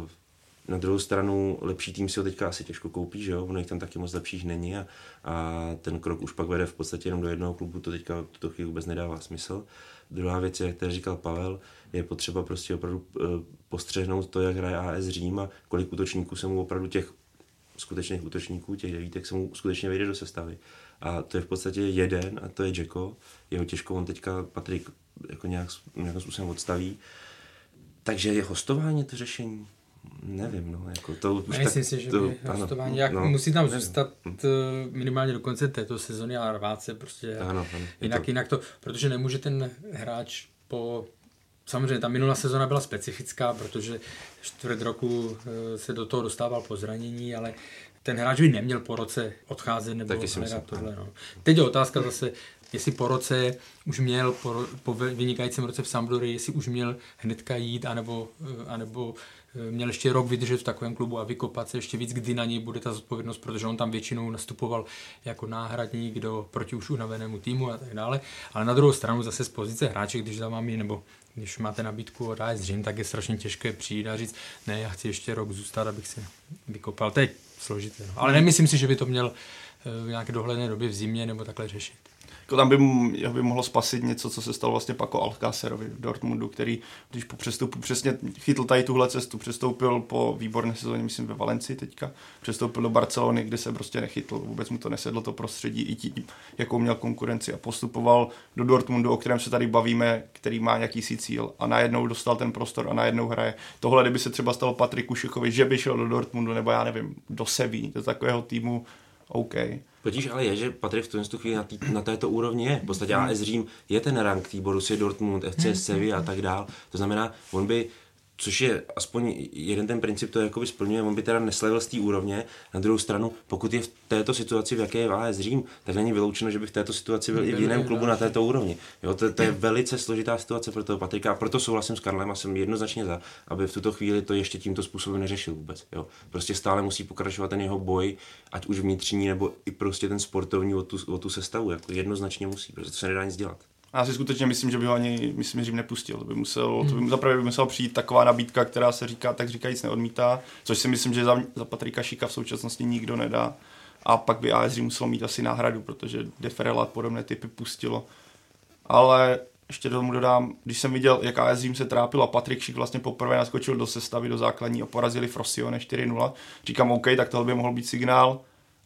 Uh, na druhou stranu lepší tým si ho teďka asi těžko koupí, že jo? ono jich tam taky moc lepších není a, a ten krok už pak vede v podstatě jenom do jednoho klubu, to teďka v tuto chvíli vůbec nedává smysl. Druhá věc, jak tady říkal Pavel, je potřeba prostě opravdu uh, postřehnout to, jak hraje AS Řím a kolik útočníků se mu opravdu těch skutečných útočníků, těch devítek se mu skutečně vejde do sestavy. A to je v podstatě jeden a to je Jacko. Jeho těžko on teďka Patrik jako nějak, nějakým způsobem odstaví. Takže je hostování to řešení? Nevím, no, jako to už Myslím tak, si, že to, ano, hostování, jak no, musí tam nevím. zůstat hm. eh, minimálně do konce této sezony a rvát se prostě ano, ano, jinak, to... jinak to, protože nemůže ten hráč po Samozřejmě ta minulá sezona byla specifická, protože čtvrt roku eh, se do toho dostával po zranění, ale ten hráč by neměl po roce odcházet nebo Taky hledat tohle. No. Teď je otázka zase, jestli po roce už měl, po, po vynikajícím roce v Sampdory, jestli už měl hnedka jít, anebo, eh, anebo eh, měl ještě rok vydržet v takovém klubu a vykopat se ještě víc, kdy na něj bude ta zodpovědnost, protože on tam většinou nastupoval jako náhradník do proti už unavenému týmu a tak dále. Ale na druhou stranu zase z pozice hráče, když za vámi nebo když máte nabídku od AS Řím, tak je strašně těžké přijít a říct, ne, já chci ještě rok zůstat, abych si vykopal. Teď složité. No. Ale nemyslím si, že by to měl eh, v nějaké dohledné době v zimě nebo takhle řešit. Jako tam by, by mohlo spasit něco, co se stalo vlastně pak o Alcácerovi v Dortmundu, který když po přestupu přesně chytl tady tuhle cestu, přestoupil po výborné sezóně, myslím ve Valencii teďka, přestoupil do Barcelony, kde se prostě nechytl, vůbec mu to nesedlo to prostředí, i tím, jakou měl konkurenci a postupoval do Dortmundu, o kterém se tady bavíme, který má nějaký cíl a najednou dostal ten prostor a najednou hraje. Tohle, kdyby se třeba stalo Patriku Šikovi, že by šel do Dortmundu nebo já nevím, do Seví, do takového týmu, OK. Potíž ale je, že Patrik v tu chvíli na, tý, na této úrovni je. V podstatě AS Řím je ten rank tý Borussia Dortmund, FC Sevilla a tak dál. To znamená, on by což je aspoň jeden ten princip, to jakoby splňuje, on by teda neslevil z té úrovně. Na druhou stranu, pokud je v této situaci, v jaké je AS Řím, tak není vyloučeno, že by v této situaci byl i v jiném klubu na této úrovni. Jo, to, to, je velice složitá situace pro toho Patrika a proto souhlasím s Karlem a jsem jednoznačně za, aby v tuto chvíli to ještě tímto způsobem neřešil vůbec. Jo. Prostě stále musí pokračovat ten jeho boj, ať už vnitřní nebo i prostě ten sportovní o tu, o tu sestavu. Jako jednoznačně musí, protože to se nedá nic dělat. Já si skutečně myslím, že by ho ani, myslím, že nepustil. By musel, hmm. to by, zaprvé by musel přijít taková nabídka, která se říká, tak říkajíc neodmítá, což si myslím, že za, za Patrika Šika v současnosti nikdo nedá. A pak by AS musel mít asi náhradu, protože Deferela podobné typy pustilo. Ale ještě tomu dodám, když jsem viděl, jak AS se trápil a Patrik Šik vlastně poprvé naskočil do sestavy, do základní a porazili Frosione 4-0, říkám OK, tak tohle by mohl být signál,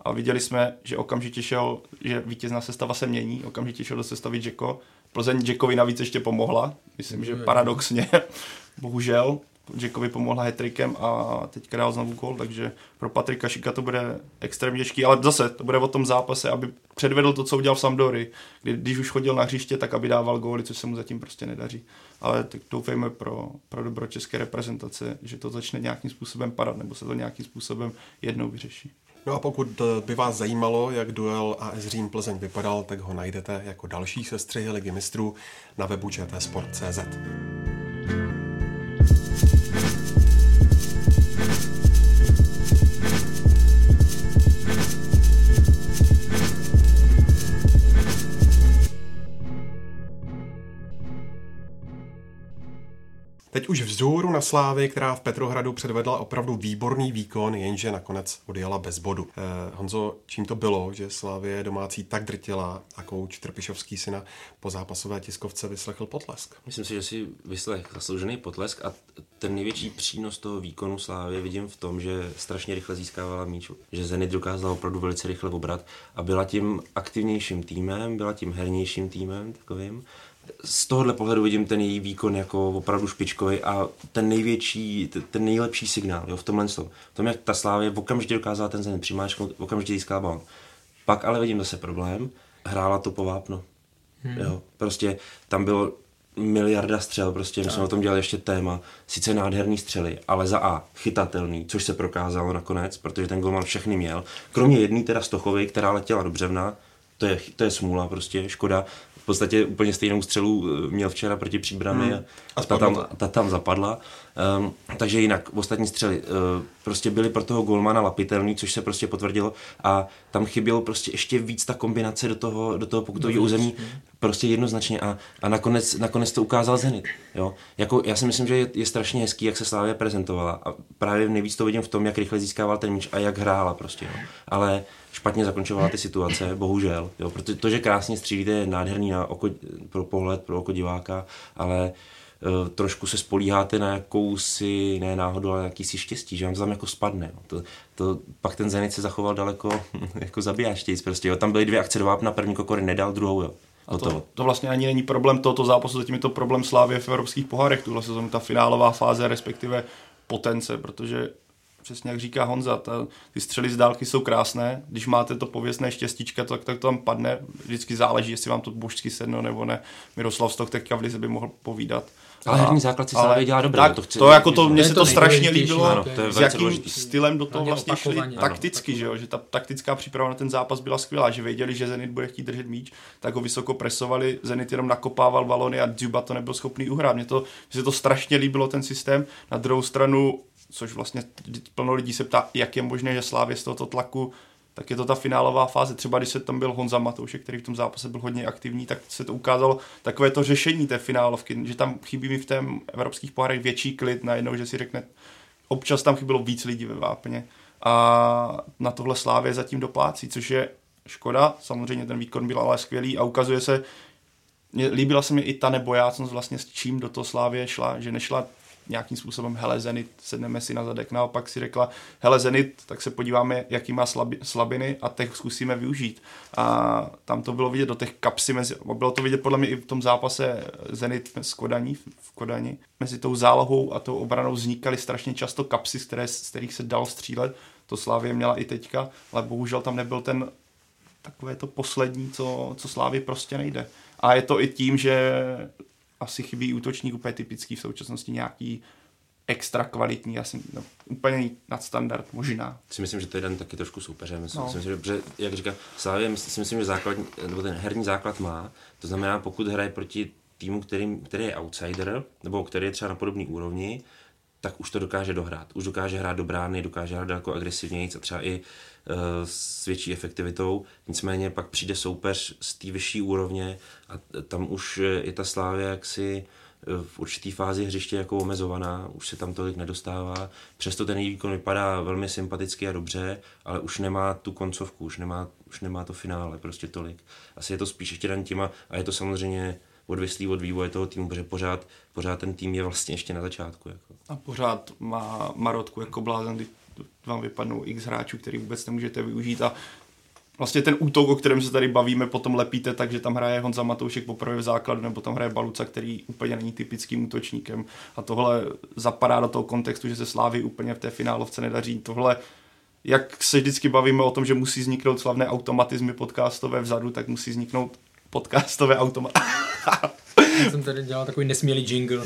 a viděli jsme, že okamžitě šel, že vítězná sestava se mění, okamžitě šel do sestavy Jacko. Plzeň Jackovi navíc ještě pomohla, myslím, že paradoxně, bohužel. Jackovi pomohla hetrikem a teďka dal znovu gol, takže pro Patrika Šika to bude extrémně těžký, ale zase to bude o tom zápase, aby předvedl to, co udělal v Sampdory, kdy, když už chodil na hřiště, tak aby dával góly, což se mu zatím prostě nedaří. Ale tak doufejme pro, pro dobro české reprezentace, že to začne nějakým způsobem padat, nebo se to nějakým způsobem jednou vyřeší. No a pokud eh, by vás zajímalo, jak duel AS Řím Plzeň vypadal, tak ho najdete jako další sestřihy ligy mistrů na webu čtsport.cz. Teď už vzhůru na Slávy, která v Petrohradu předvedla opravdu výborný výkon, jenže nakonec odjela bez bodu. Eh, Honzo, čím to bylo, že Slávě domácí tak drtila a kouč Trpišovský syna po zápasové tiskovce vyslechl potlesk? Myslím si, že si vyslech zasloužený potlesk a ten největší přínos toho výkonu Slávy vidím v tom, že strašně rychle získávala míč, že Zenit dokázala opravdu velice rychle obrat a byla tím aktivnějším týmem, byla tím hernějším týmem takovým z tohohle pohledu vidím ten její výkon jako opravdu špičkový a ten největší, ten nejlepší signál jo, v tomhle tom. V tom, jak ta Slávě okamžitě dokázala ten zen přimáčknout, okamžitě získala balon. Pak ale vidím zase problém, hrála to po vápno. Hmm. Jo, prostě tam bylo miliarda střel, prostě my jsme o tom dělali ještě téma, sice nádherný střely, ale za A chytatelný, což se prokázalo nakonec, protože ten golman všechny měl, kromě jedné teda Stochovy, která letěla do břevna, to je, to je smůla prostě, škoda, v podstatě úplně stejnou střelu eh, měl včera proti příbrami hmm. a, ta, tam, ta tam zapadla. Um, takže jinak ostatní střely uh, prostě byly pro toho golmana lapitelný, což se prostě potvrdilo a tam chybělo prostě ještě víc ta kombinace do toho, do toho pokutového území, prostě jednoznačně a, a nakonec, nakonec to ukázal Zenit. Jo? Jako, já si myslím, že je, je strašně hezký, jak se Slávě prezentovala a právě nejvíc to vidím v tom, jak rychle získával ten míč a jak hrála prostě. Jo? Ale špatně zakončovala ty situace, bohužel. Jo? Protože to, že krásně střílíte, je nádherný na oko, pro pohled, pro oko diváka, ale uh, trošku se spolíháte na jakousi, ne náhodu, ale jakýsi štěstí, že vám to tam jako spadne. No. To, to, pak ten Zenit se zachoval daleko jako zabijáštějíc prostě. Jo. Tam byly dvě akce do vápna, první kokory nedal, druhou jo. A to, to vlastně ani není problém tohoto zápasu, zatím je to problém Slávě v evropských pohárech, tuhle sezónu, ta finálová fáze, respektive potence, protože přesně jak říká Honza, ta, ty střely z dálky jsou krásné, když máte to pověstné štěstíčka, tak, tak to tam padne, vždycky záleží, jestli vám to božsky sedno nebo ne. Miroslav Stok teďka v Lize by mohl povídat. Ale herní základ si Slávě dělá dobře. Tak, to, chci, to jako to, mně se to, to strašně líbilo, ano, to je s jakým důležitý. stylem do toho vlastně šli takticky, že, jo, že ta taktická příprava na ten zápas byla skvělá, že věděli, že Zenit bude chtít držet míč, tak ho vysoko presovali, Zenit jenom nakopával balony a Dzuba to nebyl schopný uhrát. Mně to, mně se to strašně líbilo ten systém. Na druhou stranu což vlastně plno lidí se ptá, jak je možné, že Slávě z tohoto tlaku tak je to ta finálová fáze. Třeba když se tam byl Honza Matoušek, který v tom zápase byl hodně aktivní, tak se to ukázalo takové to řešení té finálovky, že tam chybí mi v tém evropských pohárech větší klid najednou, že si řekne, občas tam chybilo víc lidí ve vápně a na tohle Slávě zatím doplácí, což je škoda, samozřejmě ten výkon byl ale skvělý a ukazuje se, mě, líbila se mi i ta nebojácnost vlastně s čím do toho Slávě šla, že nešla nějakým způsobem, hele Zenit, sedneme si na zadek, naopak si řekla, hele Zenit, tak se podíváme, jaký má slabi, slabiny a těch zkusíme využít. A tam to bylo vidět do těch kapsy, mezi, bylo to vidět podle mě i v tom zápase Zenit s Kodaní, v Kodani. Mezi tou zálohou a tou obranou vznikaly strašně často kapsy, z, které, z kterých se dal střílet. To Slávě měla i teďka, ale bohužel tam nebyl ten takové to poslední, co, co Slávě prostě nejde. A je to i tím, že asi chybí útočník úplně typický v současnosti nějaký extra kvalitní, asi no, úplně nadstandard možná. Si myslím, že to je jeden taky trošku soupeře. Myslím, no. myslím že, že, jak říká Slávě, si myslím, že základ, nebo ten herní základ má. To znamená, pokud hraje proti týmu, který, který je outsider, nebo který je třeba na podobné úrovni, tak už to dokáže dohrát. Už dokáže hrát do brány, dokáže hrát jako agresivněji a třeba i s větší efektivitou. Nicméně pak přijde soupeř z té vyšší úrovně a tam už je ta Slávě jaksi eh, v určitý fázi hřiště jako omezovaná, už se tam tolik nedostává. Přesto ten výkon vypadá velmi sympaticky a dobře, ale už nemá tu koncovku, už nemá, už nemá to finále prostě tolik. Asi je to spíš ještě dan tím a, je to samozřejmě odvislý od vývoje toho týmu, protože pořád, pořád ten tým je vlastně ještě na začátku. Jako. A pořád má marotku jako blázen, vám vypadnou x hráčů, který vůbec nemůžete využít a vlastně ten útok, o kterém se tady bavíme, potom lepíte tak, že tam hraje Honza Matoušek poprvé v základu, nebo tam hraje Baluca, který úplně není typickým útočníkem. A tohle zapadá do toho kontextu, že se Slávy úplně v té finálovce nedaří. Tohle jak se vždycky bavíme o tom, že musí vzniknout slavné automatizmy podcastové vzadu, tak musí vzniknout podcastové automaty. Já jsem tady dělal takový nesmělý jingle.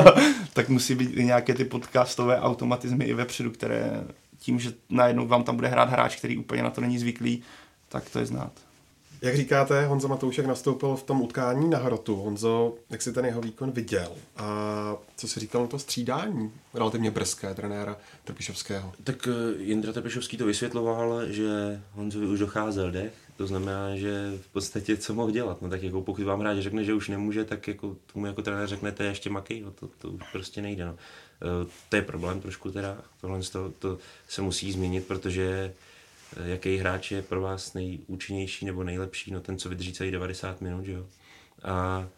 tak musí být i nějaké ty podcastové automatizmy i vepředu, které tím, že najednou vám tam bude hrát hráč, který úplně na to není zvyklý, tak to je znát. Jak říkáte, Honza Matoušek nastoupil v tom utkání na hrotu. Honzo, jak si ten jeho výkon viděl? A co si říkal na to střídání relativně brzké trenéra Trpišovského? Tak eh, Jindra Trpišovský to vysvětloval, že Honzovi už docházel dech, to znamená, že v podstatě co mohl dělat. No tak jako pokud vám hráč řekne, že už nemůže, tak jako tomu jako trenér řeknete ještě makej, no to, to už prostě nejde. No. Eh, to je problém trošku teda, tohle to, to se musí změnit, protože jaký hráč je pro vás nejúčinnější nebo nejlepší, no ten, co vydrží celý 90 minut, jo. A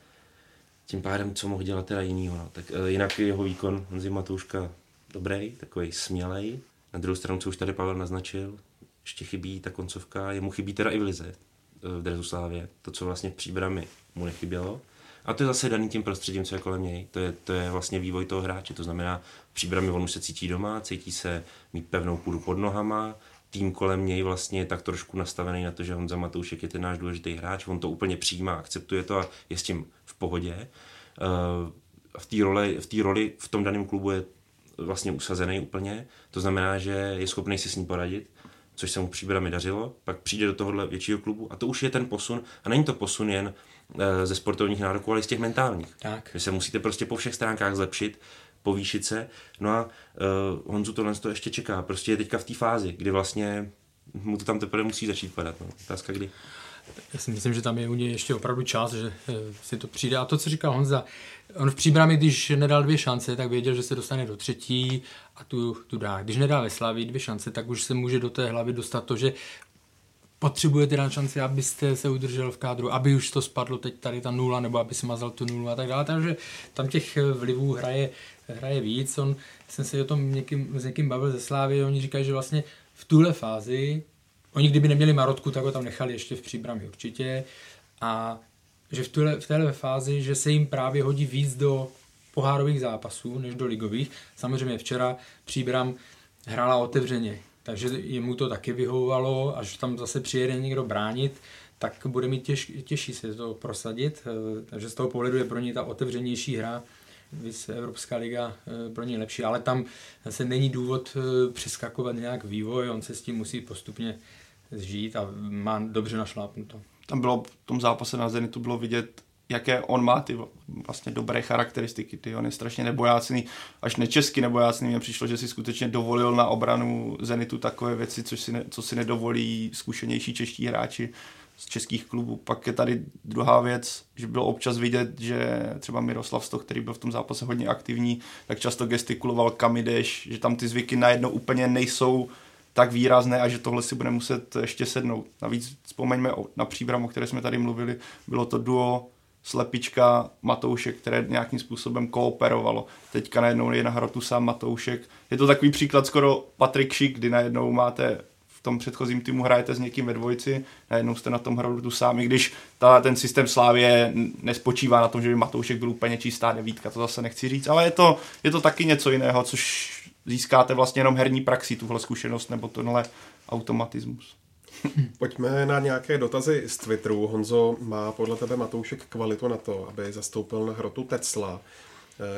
tím pádem, co mohl dělat teda jinýho, no. Tak uh, jinak jeho výkon Honzi Matouška dobrý, takový smělej. Na druhou stranu, co už tady Pavel naznačil, ještě chybí ta koncovka, jemu chybí teda i v Lize, v Drezu Slávě, to, co vlastně v příbrami mu nechybělo. A to je zase daný tím prostředím, co je kolem něj. To je, to je vlastně vývoj toho hráče. To znamená, v příbrami on už se cítí doma, cítí se mít pevnou půdu pod nohama, tým kolem něj vlastně je tak trošku nastavený na to, že Honza Matoušek je ten náš důležitý hráč, on to úplně přijímá, akceptuje to a je s tím v pohodě. Eh, v té roli, v, té roli v tom daném klubu je vlastně usazený úplně, to znamená, že je schopný si s ním poradit, což se mu příbrami dařilo, pak přijde do tohohle většího klubu a to už je ten posun a není to posun jen Eh, ze sportovních nároků, ale i z těch mentálních. Tak. Že se musíte prostě po všech stránkách zlepšit, povýšit se. No a uh, Honzu tohle to ještě čeká. Prostě je teďka v té fázi, kdy vlastně mu to tam teprve musí začít padat. No. Otázka kdy. Já si myslím, že tam je u něj ještě opravdu čas, že eh, si to přijde. A to, co říkal Honza, on v příbrami, když nedal dvě šance, tak věděl, že se dostane do třetí a tu, tu dá. Když nedá ve Slavii dvě šance, tak už se může do té hlavy dostat to, že potřebujete dát šanci, abyste se udržel v kádru, aby už to spadlo teď tady ta nula, nebo aby smazal tu nulu a tak dále. Takže tam těch vlivů hraje, hraje víc. On, jsem se o tom někým, s někým bavil ze Slávy, oni říkají, že vlastně v tuhle fázi, oni kdyby neměli Marotku, tak ho tam nechali ještě v příbrami určitě. A že v, tuhle, v téhle fázi, že se jim právě hodí víc do pohárových zápasů, než do ligových. Samozřejmě včera příbram hrála otevřeně, takže jemu to taky vyhovovalo, až tam zase přijede někdo bránit, tak bude mít těž, těžší se to prosadit, eh, takže z toho pohledu je pro něj ta otevřenější hra, Víc Evropská liga eh, pro něj lepší, ale tam zase není důvod eh, přeskakovat nějak vývoj, on se s tím musí postupně zžít a má dobře našlápnuto. Tam bylo v tom zápase na Zenitu bylo vidět jaké on má ty vlastně dobré charakteristiky. Ty on je strašně nebojácný, až nečesky nebojácný. Mně přišlo, že si skutečně dovolil na obranu Zenitu takové věci, co si, ne, co si nedovolí zkušenější čeští hráči z českých klubů. Pak je tady druhá věc, že bylo občas vidět, že třeba Miroslav Stoch, který byl v tom zápase hodně aktivní, tak často gestikuloval kam jdeš, že tam ty zvyky najednou úplně nejsou tak výrazné a že tohle si bude muset ještě sednout. Navíc vzpomeňme na příbram, o které jsme tady mluvili, bylo to duo Slepička, Matoušek, které nějakým způsobem kooperovalo. Teďka najednou je na hrotu sám Matoušek. Je to takový příklad skoro Patrik Šik, kdy najednou máte v tom předchozím týmu hrajete s někým ve dvojici, najednou jste na tom hrotu sám, i když ta, ten systém Slávě nespočívá na tom, že by Matoušek byl úplně čistá devítka, to zase nechci říct, ale je to, je to taky něco jiného, což získáte vlastně jenom herní praxi, tuhle zkušenost nebo tenhle automatismus. Pojďme na nějaké dotazy z Twitteru. Honzo, má podle tebe Matoušek kvalitu na to, aby zastoupil na hrotu Tesla,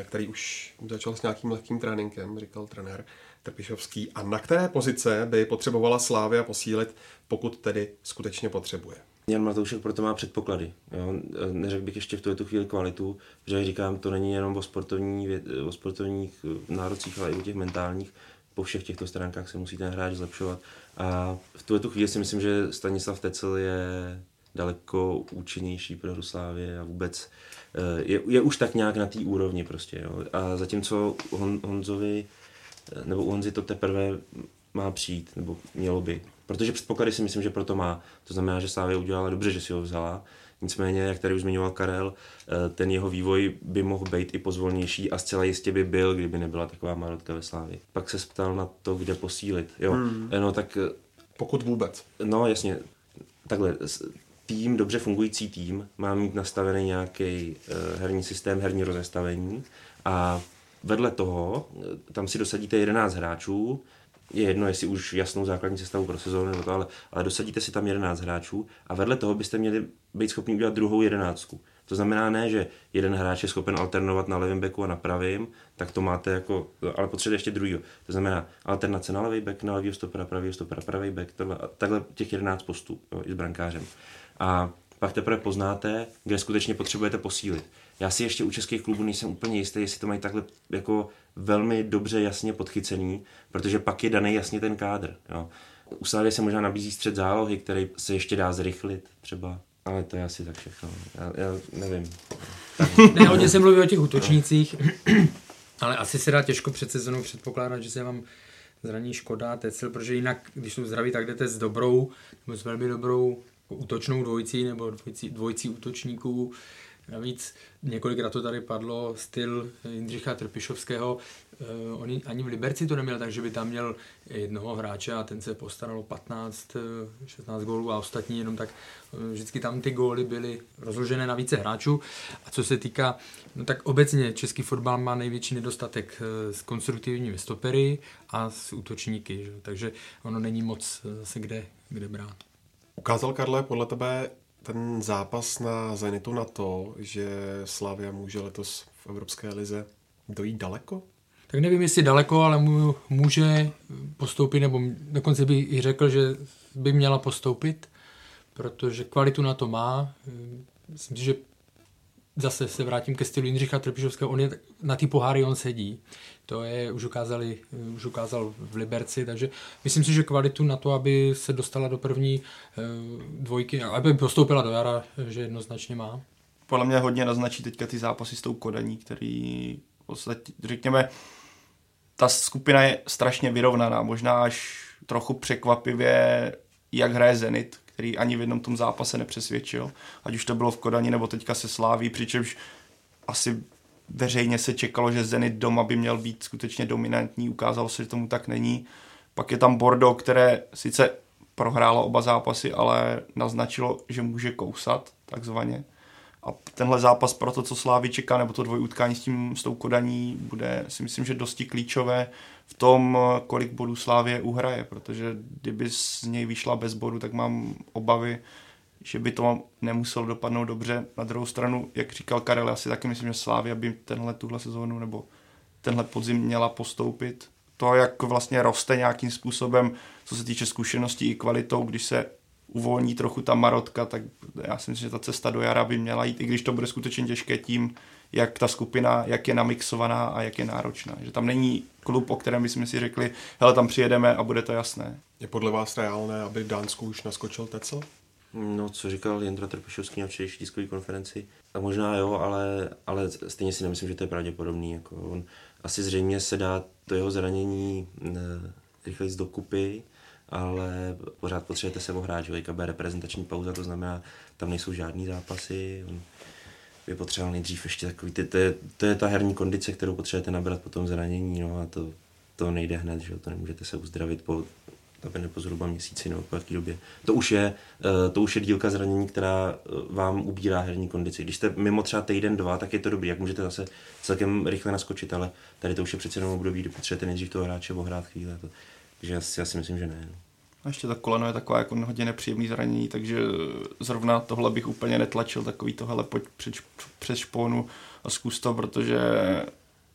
který už začal s nějakým lehkým tréninkem, říkal trenér Trpišovský. A na které pozice by potřebovala Slávia posílit, pokud tedy skutečně potřebuje? Jan Matoušek proto má předpoklady. Jo? Neřekl bych ještě v tuto chvíli kvalitu, že jak říkám, to není jenom o, sportovní, o sportovních nárocích, ale i o těch mentálních. Po všech těchto stránkách se musí ten hráč zlepšovat. A v tuto chvíli si myslím, že Stanislav Tecel je daleko účinnější pro Ruslávě a vůbec eh, je, je už tak nějak na té úrovni prostě. Jo. A zatímco Hon, Honzovi, eh, nebo u Honzy to teprve má přijít, nebo mělo by. Protože předpoklady si myslím, že proto má. To znamená, že Slávě udělala dobře, že si ho vzala. Nicméně, jak tady už zmiňoval Karel, eh, ten jeho vývoj by mohl být i pozvolnější a zcela jistě by byl, kdyby nebyla taková marotka ve Slávě. Pak se ptal na to, kde posílit. Jo, hmm. no tak... Pokud vůbec. No jasně, takhle, tým, dobře fungující tým má mít nastavený nějaký uh, herní systém, herní rozestavení a vedle toho tam si dosadíte 11 hráčů, je jedno, jestli už jasnou základní sestavu pro sezónu nebo to, ale, ale dosadíte si tam 11 hráčů a vedle toho byste měli být schopni udělat druhou jedenáctku. To znamená ne, že jeden hráč je schopen alternovat na levém beku a na pravém, tak to máte jako, ale potřebujete ještě druhý. To znamená alternace na levý bek, na levý stopera, pravý stopera, pravý bek, takhle těch 11 postů jo, i s brankářem. A pak teprve poznáte, kde skutečně potřebujete posílit. Já si ještě u českých klubů nejsem úplně jistý, jestli to mají takhle jako velmi dobře jasně podchycený, protože pak je daný jasně ten kádr. Jo. U Slávy se možná nabízí střed zálohy, který se ještě dá zrychlit třeba. Ale to je asi tak všechno. Já, já nevím. ne, hodně se mluví o těch útočnících, ale asi se dá těžko před sezónou předpokládat, že se vám zraní Škoda, Tecel, protože jinak, když jsou zdraví, tak jdete s dobrou, nebo s velmi dobrou útočnou dvojicí nebo dvojicí, dvojicí útočníků. Navíc několikrát to tady padlo, styl Jindřicha Trpišovského. Uh, oni ani v Liberci to neměl tak, že by tam měl jednoho hráče a ten se postaral 15, 16 gólů a ostatní jenom tak. Uh, vždycky tam ty góly byly rozložené na více hráčů. A co se týká, no tak obecně český fotbal má největší nedostatek s konstruktivními stopery a s útočníky, že? takže ono není moc zase kde, kde brát. Ukázal Karle podle tebe ten zápas na Zenitu na to, že Slavia může letos v Evropské lize dojít daleko? Tak nevím, jestli daleko, ale může postoupit, nebo dokonce bych i řekl, že by měla postoupit, protože kvalitu na to má. Myslím si, že zase se vrátím ke stylu Jindřicha Trpišovského, on je na ty poháry on sedí. To je, už, ukázali, už ukázal v Liberci, takže myslím si, že kvalitu na to, aby se dostala do první eh, dvojky, aby postoupila do jara, že jednoznačně má. Podle mě hodně naznačí teďka ty zápasy s tou Kodaní, který podstatě, řekněme, ta skupina je strašně vyrovnaná, možná až trochu překvapivě, jak hraje Zenit, který ani v jednom tom zápase nepřesvědčil, ať už to bylo v Kodani nebo teďka se Sláví, přičemž asi veřejně se čekalo, že Zenit doma by měl být skutečně dominantní, ukázalo se, že tomu tak není. Pak je tam Bordeaux, které sice prohrálo oba zápasy, ale naznačilo, že může kousat, takzvaně. A tenhle zápas pro to, co Slávy čeká, nebo to dvojutkání s, tím, s tou Kodaní, bude si myslím, že dosti klíčové v tom, kolik bodů Slávě uhraje, protože kdyby z něj vyšla bez bodu, tak mám obavy, že by to nemuselo dopadnout dobře. Na druhou stranu, jak říkal Karel, já si taky myslím, že Slávia by tenhle tuhle sezónu nebo tenhle podzim měla postoupit. To, jak vlastně roste nějakým způsobem, co se týče zkušeností i kvalitou, když se uvolní trochu ta marotka, tak já si myslím, že ta cesta do jara by měla jít, i když to bude skutečně těžké tím, jak ta skupina, jak je namixovaná a jak je náročná. Že tam není klub, o kterém bychom si řekli, hele, tam přijedeme a bude to jasné. Je podle vás reálné, aby Dánsku už naskočil Tecel? No, co říkal Jindra Trpišovský na včerejší tiskové konferenci. A možná jo, ale, ale stejně si nemyslím, že to je pravděpodobný. Jako on asi zřejmě se dá to jeho zranění rychleji z dokupy ale pořád potřebujete se ohrát, že je reprezentační pauza, to znamená, tam nejsou žádný zápasy, on by potřeboval nejdřív ještě takový, ty, to, je, to je ta herní kondice, kterou potřebujete nabrat po tom zranění, no a to, to nejde hned, že to nemůžete se uzdravit po aby po zhruba měsíci nebo po jaký době. To už je, eh, to už je dílka zranění, která eh, vám ubírá herní kondici. Když jste mimo třeba týden, dva, tak je to dobrý, jak můžete zase celkem rychle naskočit, ale tady to už je přece jenom období, kdy potřebujete nejdřív toho hráče ohrát chvíli. Takže já si, já si myslím, že ne. No. A ještě ta koleno je taková jako hodně nepříjemný zranění, takže zrovna tohle bych úplně netlačil, takový tohle pojď před, přes špónu a zkus to, protože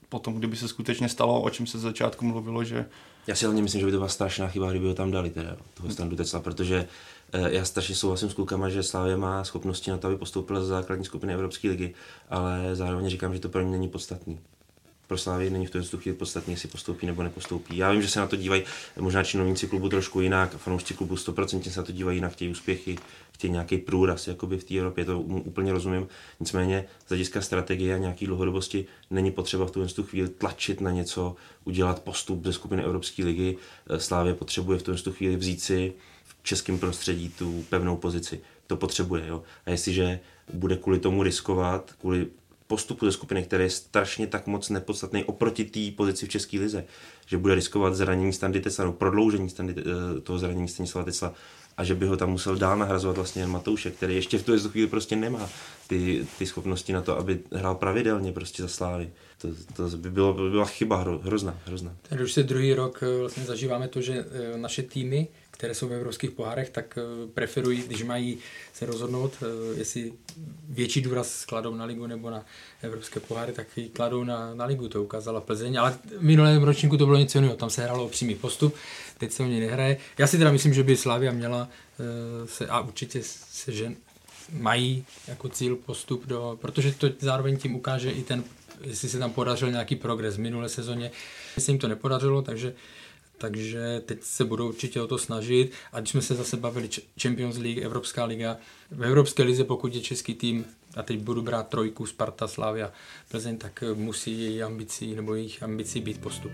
potom, kdyby se skutečně stalo, o čem se z začátku mluvilo, že... Já si hlavně myslím, že by to byla strašná chyba, kdyby ho tam dali, teda, toho standu Tecla, protože eh, já strašně souhlasím s klukama, že Slávě má schopnosti na to, aby postoupila ze základní skupiny Evropské ligy, ale zároveň říkám, že to pro mě není podstatný pro Slávy není v té chvíli podstatný, jestli postoupí nebo nepostoupí. Já vím, že se na to dívají možná činovníci klubu trošku jinak, fanoušci klubu 100% se na to dívají jinak, chtějí úspěchy, chtějí nějaký průraz jakoby v té Evropě, to úplně rozumím. Nicméně z hlediska strategie a nějaký dlouhodobosti není potřeba v tu chvíli tlačit na něco, udělat postup ze skupiny Evropské ligy. Slávě potřebuje v tu chvíli vzít si v českém prostředí tu pevnou pozici. To potřebuje. Jo? A jestliže bude kvůli tomu riskovat, kvůli postupu ze skupiny, který je strašně tak moc nepodstatný oproti té pozici v České lize, že bude riskovat zranění Standy Tesla, no prodloužení standy, eh, toho zranění Stanislava Tesla a že by ho tam musel dál nahrazovat vlastně jen Matoušek, který ještě v tu chvíli prostě nemá ty, ty schopnosti na to, aby hrál pravidelně prostě za Slávy. To, to by, bylo, by byla chyba hro, hrozná, hrozná. Tady už se druhý rok eh, vlastně zažíváme to, že eh, naše týmy které jsou v evropských pohárech, tak eh, preferují, když mají se rozhodnout, eh, jestli větší důraz skladou na ligu nebo na evropské poháry, tak ji kladou na, na ligu, to ukázala Plzeň, ale v minulém ročníku to bylo něco jiného, tam se hrálo o přímý postup, teď se o něj nehraje. Já si teda myslím, že by Slavia měla eh, se, a určitě se, že mají jako cíl postup do, protože to zároveň tím ukáže i ten, jestli se tam podařil nějaký progres v minulé sezóně, se jim to nepodařilo, takže takže teď se budou určitě o to snažit. A když jsme se zase bavili Champions League, Evropská liga, v Evropské lize, pokud je český tým, a teď budu brát trojku Sparta, Slavia, Plzeň, tak musí její ambicí nebo jejich ambicí být postup.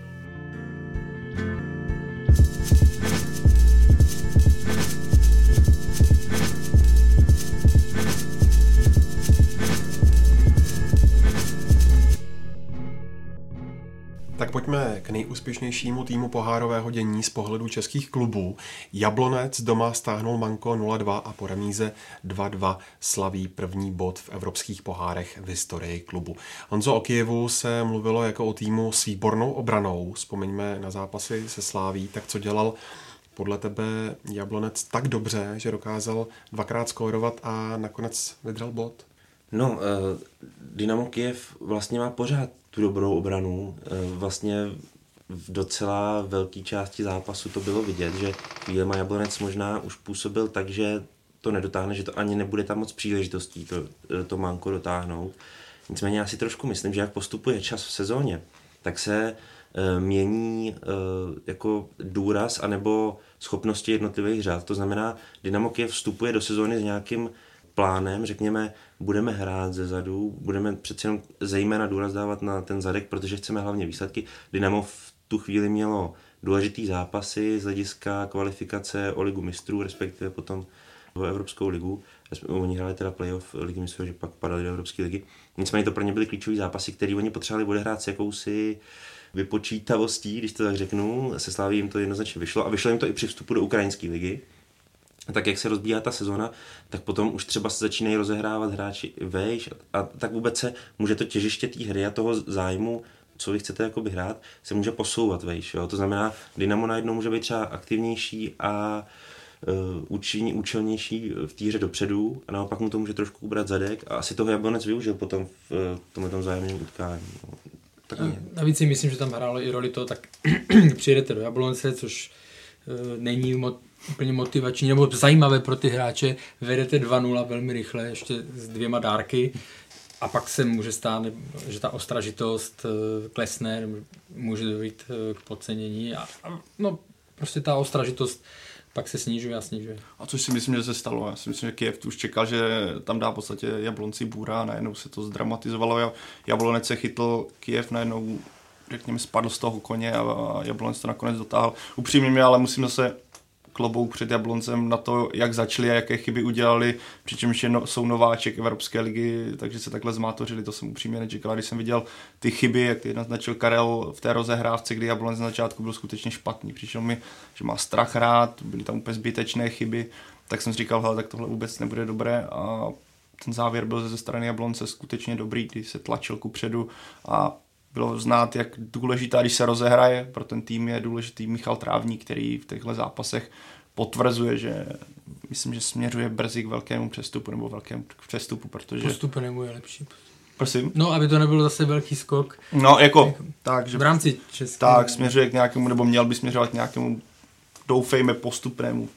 Tak pojďme k nejúspěšnějšímu týmu pohárového dění z pohledu českých klubů. Jablonec doma stáhnul Manko 0-2 a po remíze 2-2 slaví první bod v evropských pohárech v historii klubu. Honzo o Kijevu se mluvilo jako o týmu s výbornou obranou. Vzpomeňme na zápasy se Sláví, tak co dělal podle tebe Jablonec tak dobře, že dokázal dvakrát skórovat a nakonec vydral bod? No, uh, Dynamo Kiev vlastně má pořád tu dobrou obranu. Eh, vlastně v docela velké části zápasu to bylo vidět, že chvílema Jablonec možná už působil tak, že to nedotáhne, že to ani nebude tam moc příležitostí to, eh, to manko dotáhnout. Nicméně já si trošku myslím, že jak postupuje čas v sezóně, tak se e, mění e, jako důraz anebo schopnosti jednotlivých řád. To znamená, Dynamo Kiev vstupuje do sezóny s nějakým plánem, řekněme, budeme hrát ze zadu, budeme přece jenom zejména důraz dávat na ten zadek, protože chceme hlavně výsledky. Dynamo v tu chvíli mělo důležitý zápasy z hlediska kvalifikace o ligu mistrů, respektive potom o Evropskou ligu. Oni hráli teda playoff ligy mistrů, že pak padali do Evropské ligy. Nicméně to pro ně byly klíčové zápasy, které oni potřebovali odehrát s jakousi vypočítavostí, když to tak řeknu. Se Sláví jim to jednoznačně vyšlo a vyšlo jim to i při vstupu do ukrajinské ligy tak jak se rozbíhá ta sezona, tak potom už třeba se začínají rozehrávat hráči vejš a, a tak vůbec se může to těžiště té hry a toho zájmu, co vy chcete jakoby hrát, se může posouvat vejš. Jo? To znamená, Dynamo najednou může být třeba aktivnější a uh, účinní, účelnější v té hře dopředu a naopak mu to může trošku ubrat zadek a asi toho Jablonec využil potom v uh, tomhle vzájemném utkání. No. Tak a, navíc si myslím, že tam hrálo i roli to, tak přijedete do Jablonce, což uh, není moc úplně motivační nebo zajímavé pro ty hráče. Vedete 2-0 velmi rychle, ještě s dvěma dárky a pak se může stát, že ta ostražitost eh, klesne, může dojít eh, k podcenění a, a no, prostě ta ostražitost pak se snižuje a snižuje. A což si myslím, že se stalo. Já si myslím, že Kiev už čekal, že tam dá v podstatě Jablonci bůra a najednou se to zdramatizovalo. Jablonec se chytl, Kiev najednou řekněme, spadl z toho koně a Jablonec to nakonec dotáhl. Upřímně mě ale musím zase klobouk před Jabloncem na to, jak začali a jaké chyby udělali, přičemž je no, jsou nováček Evropské ligy, takže se takhle zmátořili, to jsem upřímně nečekal. Když jsem viděl ty chyby, jak ty naznačil Karel v té rozehrávce, kdy Jablonec na začátku byl skutečně špatný. Přišel mi, že má strach hrát, byly tam úplně zbytečné chyby, tak jsem si říkal, hele, tak tohle vůbec nebude dobré a ten závěr byl ze strany Jablonce skutečně dobrý, když se tlačil ku předu a bylo znát, jak důležitá, když se rozehraje, pro ten tým je důležitý Michal Trávník, který v těchto zápasech potvrzuje, že myslím, že směřuje brzy k velkému přestupu nebo velkému přestupu, protože... Postupenému je lepší. Prosím? No, aby to nebylo zase velký skok. No, jako, tak, že... V rámci České. Tak, směřuje k nějakému, nebo měl by směřovat k nějakému, doufejme, postupnému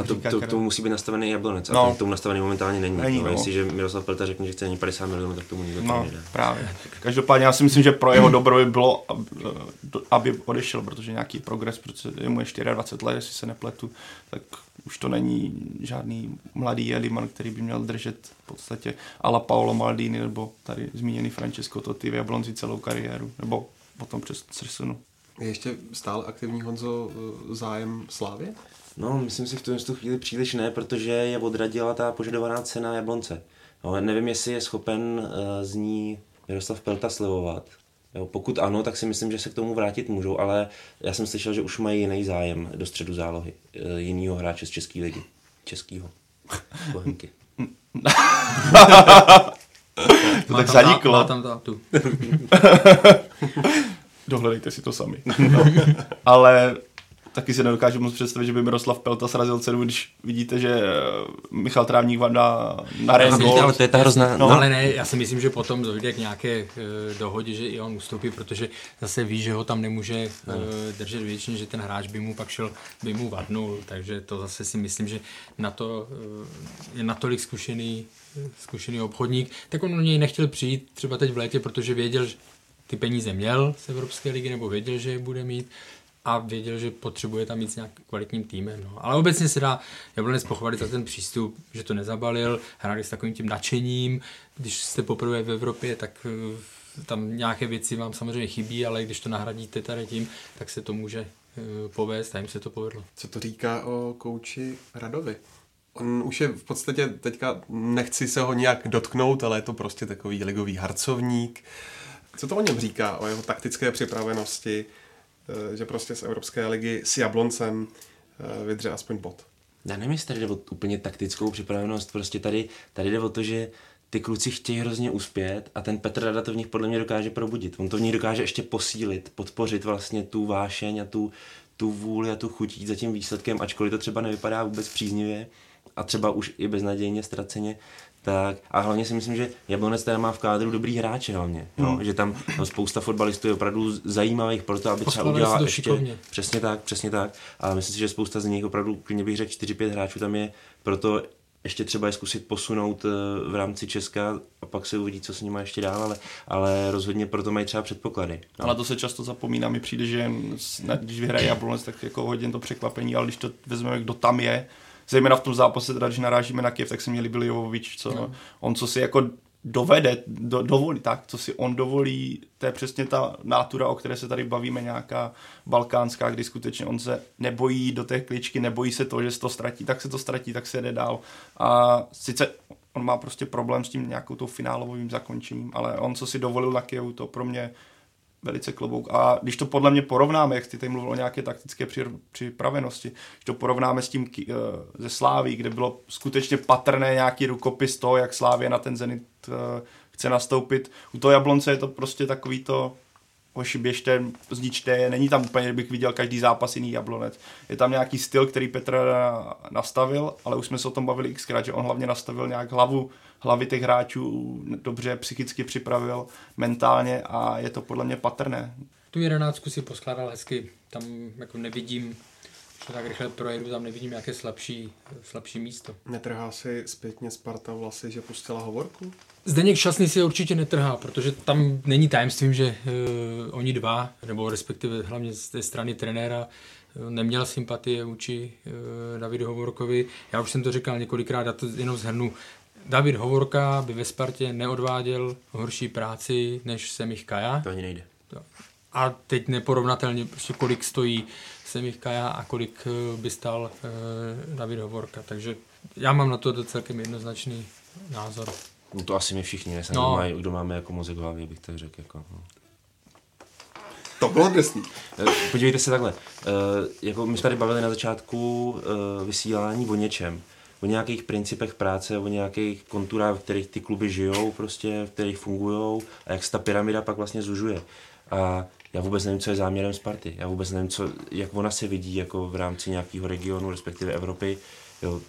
A to, to, to, musí být nastavený jablonec. A No. ten k tomu nastavený momentálně není. Není, no. no. Jestliže Miroslav Pelta řekne, že chce ani 50 milionů, tak tomu nikdo No, to nedá. právě. Každopádně já si myslím, že pro jeho dobro by bylo, ab- aby odešel, protože nějaký progres, protože je mu je 24 let, jestli se nepletu, tak už to není žádný mladý Eliman, který by měl držet v podstatě ala Paolo Maldini nebo tady zmíněný Francesco Totti v Jablonci celou kariéru, nebo potom přes přesunu. Je ještě stále aktivní Honzo eh, zájem Slávě? No, myslím si v tom tu chvíli příliš ne, protože je odradila ta požadovaná cena Jablonce. No, nevím, jestli je schopen uh, z ní Miroslav Pelta slevovat. Jo, pokud ano, tak si myslím, že se k tomu vrátit můžou, ale já jsem slyšel, že už mají jiný zájem do středu zálohy. Uh, jinýho hráče z České ligy. Českýho. Bohemky. To Má tak zaniklo. Má tam tátu. Dohledejte si to sami. No. Ale taky si nedokážu moc představit, že by Miroslav Pelta srazil cenu, když vidíte, že eh, Michal Trávník vám dá na říkal, ale to je ta hrozná... No, No, ale ne, já si myslím, že potom dojde k nějaké e, dohodě, že i on ustoupí, protože zase ví, že ho tam nemůže e, držet věčně, že ten hráč by mu pak šel, by mu vadnul, takže to zase si myslím, že na to e, je natolik zkušený, zkušený obchodník, tak on o něj nechtěl přijít třeba teď v létě, protože věděl, že ty peníze měl z Evropské ligy, nebo věděl, že je bude mít a věděl, že potřebuje tam mít s nějakým kvalitním týmem. No. Ale obecně se dá Jablonec pochválit za ten přístup, že to nezabalil, hráli s takovým tím nadšením. Když jste poprvé v Evropě, tak eh, tam nějaké věci vám samozřejmě chybí, ale když to nahradíte tady tím, tak se to může eh, povést a jim se to povedlo. Co to říká o kouči Radovi? On už je v podstatě teďka, nechci se ho nějak dotknout, ale je to prostě takový ligový harcovník. Co to o něm říká, o jeho taktické připravenosti, že prostě z Evropské ligy s Jabloncem eh, vydře aspoň bod? Já nevím, jestli tady jde o úplně taktickou připravenost, prostě tady, tady jde o to, že ty kluci chtějí hrozně uspět a ten Petr Rada to v nich podle mě dokáže probudit. On to v nich dokáže ještě posílit, podpořit vlastně tu vášeň a tu, tu vůli a tu chuť jít za tím výsledkem, ačkoliv to třeba nevypadá vůbec příznivě a třeba už i beznadějně ztraceně, tak a hlavně si myslím, že Jablonec teda má v kádru dobrý hráče hlavně, jo? že tam, tam spousta fotbalistů je opravdu zajímavých pro to, aby třeba Poskladali udělala ještě, šikovně. přesně tak, přesně tak, ale myslím si, že spousta z nich opravdu, klidně bych řekl 4-5 hráčů tam je, proto ještě třeba je zkusit posunout eh, v rámci Česka a pak se uvidí, co s nimi ještě dál, ale, ale rozhodně proto mají třeba předpoklady. No. Ale to se často zapomíná, mi přijde, že když vyhraje Jablonec, tak jako hodně to překvapení, ale když to vezmeme, kdo tam je, zejména v tom zápase, teda, když narážíme na Kiev, tak se měli byli Jovovič, co no. on co si jako dovede, do, dovolí, tak, co si on dovolí, to je přesně ta nátura, o které se tady bavíme, nějaká balkánská, kdy skutečně on se nebojí do té kličky, nebojí se to, že se to ztratí, tak se to ztratí, tak se jde dál. A sice on má prostě problém s tím nějakou tou finálovým zakončením, ale on, co si dovolil na Kijevu, to pro mě velice klobouk. A když to podle mě porovnáme, jak jsi tady mluvil o nějaké taktické při- připravenosti, když to porovnáme s tím eh, ze Sláví, kde bylo skutečně patrné nějaký rukopis toho, jak Slávě na ten Zenit eh, chce nastoupit. U toho Jablonce je to prostě takový to hoši běžte, zničte. Není tam úplně, že bych viděl každý zápas jiný Jablonec. Je tam nějaký styl, který Petr nastavil, ale už jsme se o tom bavili xkrát, že on hlavně nastavil nějak hlavu, hlavy těch hráčů dobře psychicky připravil, mentálně a je to podle mě patrné. Tu jedenáctku si poskládal hezky, tam jako nevidím, to tak rychle projedu, tam nevidím nějaké slabší, slabší místo. Netrhá si zpětně Sparta vlasy, že pustila hovorku? Zdeněk Šťastný si je určitě netrhá, protože tam není tajemstvím, že uh, oni dva, nebo respektive hlavně z té strany trenéra, uh, neměl sympatie vůči uh, Davidu Hovorkovi. Já už jsem to říkal několikrát, já to jenom zhrnu. David Hovorka by ve Spartě neodváděl horší práci než Semich Kaja. To ani nejde. A teď neporovnatelně, prostě kolik stojí Semich Kaja a kolik by stál David Hovorka. Takže já mám na to celkem jednoznačný názor. No to asi my všichni, ne? No. Kdo, mají, kdo máme jako mozek v hlavě, bych tak řekl. Jako, no. To bylo drsný. Podívejte se takhle. Jako my jsme tady bavili na začátku vysílání o něčem o nějakých principech práce, o nějakých konturách, v kterých ty kluby žijou, prostě, v kterých fungují a jak se ta pyramida pak vlastně zužuje. A já vůbec nevím, co je záměrem Sparty. Já vůbec nevím, co, jak ona se vidí jako v rámci nějakého regionu, respektive Evropy. Jo.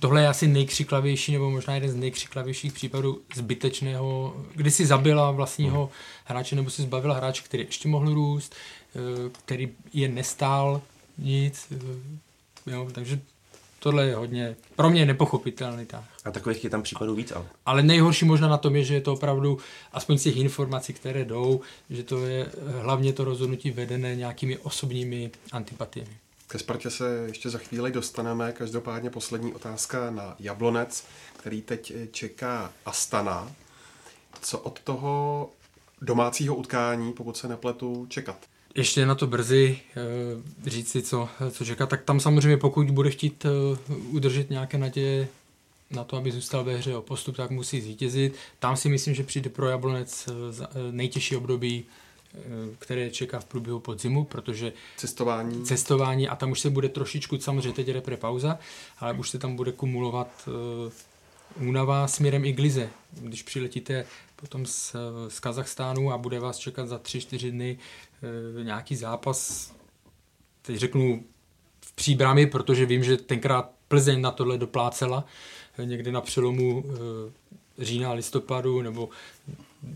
Tohle je asi nejkřiklavější, nebo možná jeden z nejkřiklavějších případů zbytečného, kdy si zabila vlastního hmm. hráče, nebo si zbavila hráče, který ještě mohl růst, eh, který je nestál nic. Eh, jo, takže tohle je hodně, pro mě nepochopitelný tah. A takových je tam případů víc, ale. Ale nejhorší možná na tom je, že je to opravdu, aspoň z těch informací, které jdou, že to je hlavně to rozhodnutí vedené nějakými osobními antipatiemi. Ke Spartě se ještě za chvíli dostaneme. Každopádně poslední otázka na Jablonec, který teď čeká Astana. Co od toho domácího utkání, pokud se nepletu, čekat? Ještě na to brzy e, říct si, co, co čeká, tak tam samozřejmě pokud bude chtít e, udržet nějaké naděje na to, aby zůstal ve hře o postup, tak musí zvítězit. Tam si myslím, že přijde pro Jablonec e, nejtěžší období, které čeká v průběhu podzimu, protože cestování. cestování a tam už se bude trošičku, samozřejmě teď repre pauza, ale už se tam bude kumulovat únava směrem i glize. Když přiletíte potom z, z Kazachstánu a bude vás čekat za 3-4 dny e, nějaký zápas, teď řeknu v příbrami, protože vím, že tenkrát Plzeň na tohle doplácela e, někdy na přelomu e, října listopadu nebo